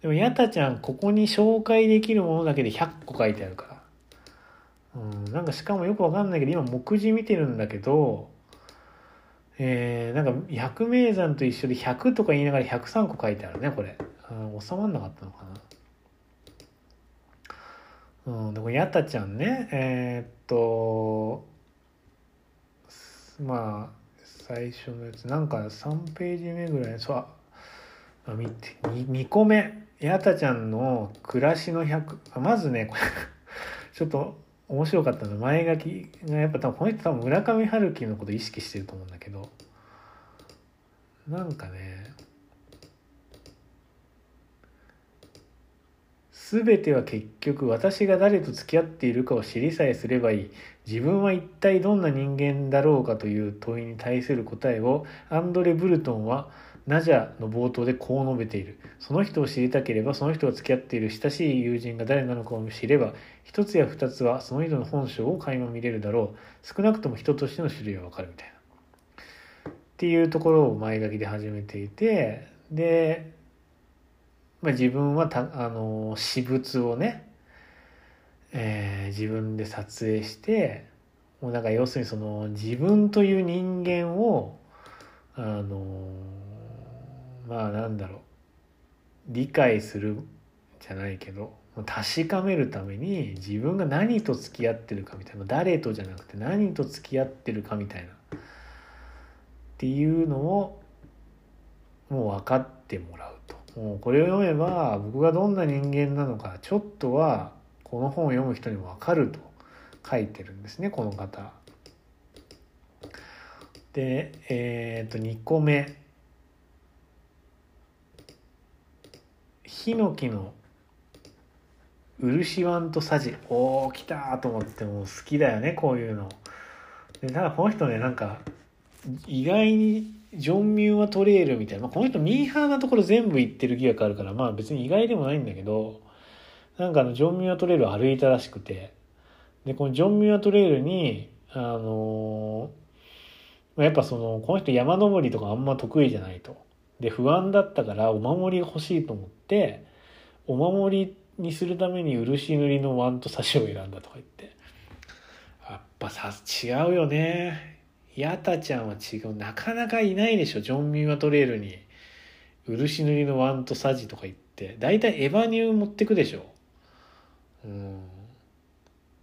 でもやたちゃんここに紹介できるものだけで100個書いてあるから。うん、なんかしかもよくわかんないけど今目次見てるんだけどえー、なんか百名山と一緒で100とか言いながら103個書いてあるねこれ。収まんなかったのかな。うんでもやたちゃんねえー、っとまあ最初のやつなんか3ページ目ぐらいそうあ見て 2, 2個目やたちゃんの暮らしの100まずねこれ ちょっと面白かったの。前書きがやっぱ多分この人多分村上春樹のこと意識してると思うんだけど。なんかね。全ては結局私が誰と付き合っているかを知りさえすればいい。自分は一体どんな人間だろうかという問いに対する答えを。アンドレ・ブルトンはナジャの冒頭でこう述べている。その人を知りたければ、その人が付き合っている親しい友人が誰なのかを知れば、一つや二つはその人の本性を垣間見れるだろう。少なくとも人としての種類はわかるみたいな。っていうところを前書きで始めていて、で、まあ、自分はた、あの、私物をね、えー、自分で撮影して、もうなんか要するにその自分という人間を、あのまあなんだろう理解するじゃないけど確かめるために自分が何と付き合ってるかみたいな誰とじゃなくて何と付き合ってるかみたいなっていうのをもう分かってもらうと。もうこれを読めば僕がどんな人間なのかちょっとはこの本を読む人にも分かると。書いてるんですねこの方。でえっ、ー、と2個目。ヒノキの漆ワンとサジ。おお来たと思ってもう好きだよねこういうの。でただこの人ねなんか意外にジョン・ミューはトレールみたいな、まあ、この人ミーハーなところ全部行ってる疑惑あるからまあ別に意外でもないんだけどなんかあのジョン・ミューアトレールを歩いたらしくて。でこのジョン・ミューアトレールにあのー、やっぱそのこの人山登りとかあんま得意じゃないと。で不安だったからお守り欲しいと思ってお守りっにするために漆塗りのワンとサシを選んだとか言って。やっぱさ違うよね。ヤタちゃんは違う。なかなかいないでしょ。ジョン・ミューアトレールに。漆塗りのワンとサジとか言って。大体エヴァニュー持ってくでしょ。うん。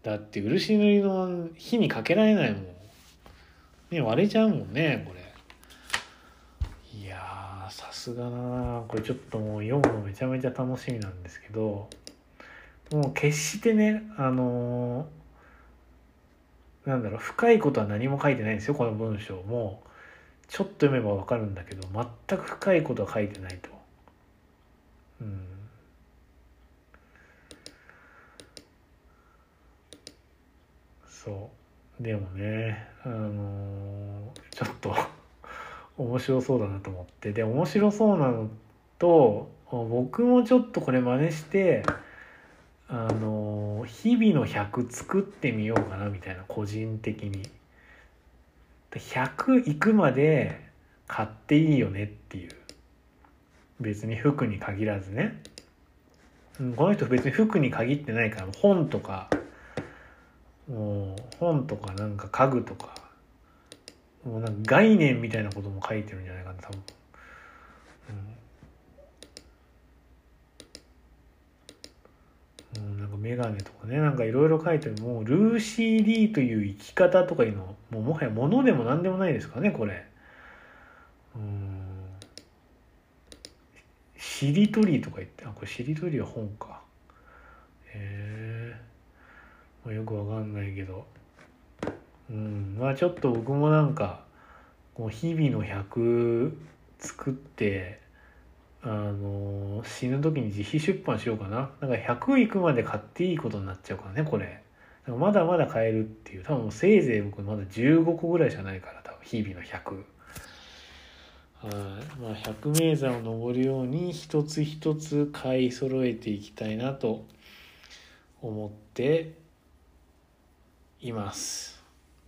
だって漆塗りの火にかけられないもん。ね割れちゃうもんねこれ。いやさすがだな。これちょっともう読むのめちゃめちゃ楽しみなんですけど。もう決してねあのー、なんだろう深いことは何も書いてないんですよこの文章も。ちょっと読めばわかるんだけど全く深いことは書いてないと。うん。そう。でもねあのー、ちょっと 面白そうだなと思って。で面白そうなのと僕もちょっとこれ真似してあの日々の100作ってみようかなみたいな個人的に。100いくまで買っていいよねっていう。別に服に限らずね。この人別に服に限ってないから本とかもう本とかなんか家具とかもうなんか概念みたいなことも書いてるんじゃないかな多分。うん、なんかメガネとかねなんかいろいろ書いてるもうルーシー・リーという生き方とかいうのもうもはやものでも何でもないですかねこれ。うん。しりとりとか言ってあこれしりとりは本か。へえ、まあ、よくわかんないけど。うん。まあちょっと僕もなんかこう日々の100作ってあの死ぬ時に自費出版しようかな。なんか100いくまで買っていいことになっちゃうからねこれ。まだまだ買えるっていう。多分せいぜい僕まだ15個ぐらいじゃないから多分日々の100はい。まあ百名山を登るように一つ一つ買い揃えていきたいなと思っています。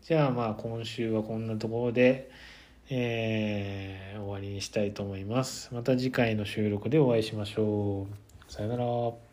じゃあまあ今週はこんなところで。えー、終わりにしたいと思います。また次回の収録でお会いしましょう。さよなら。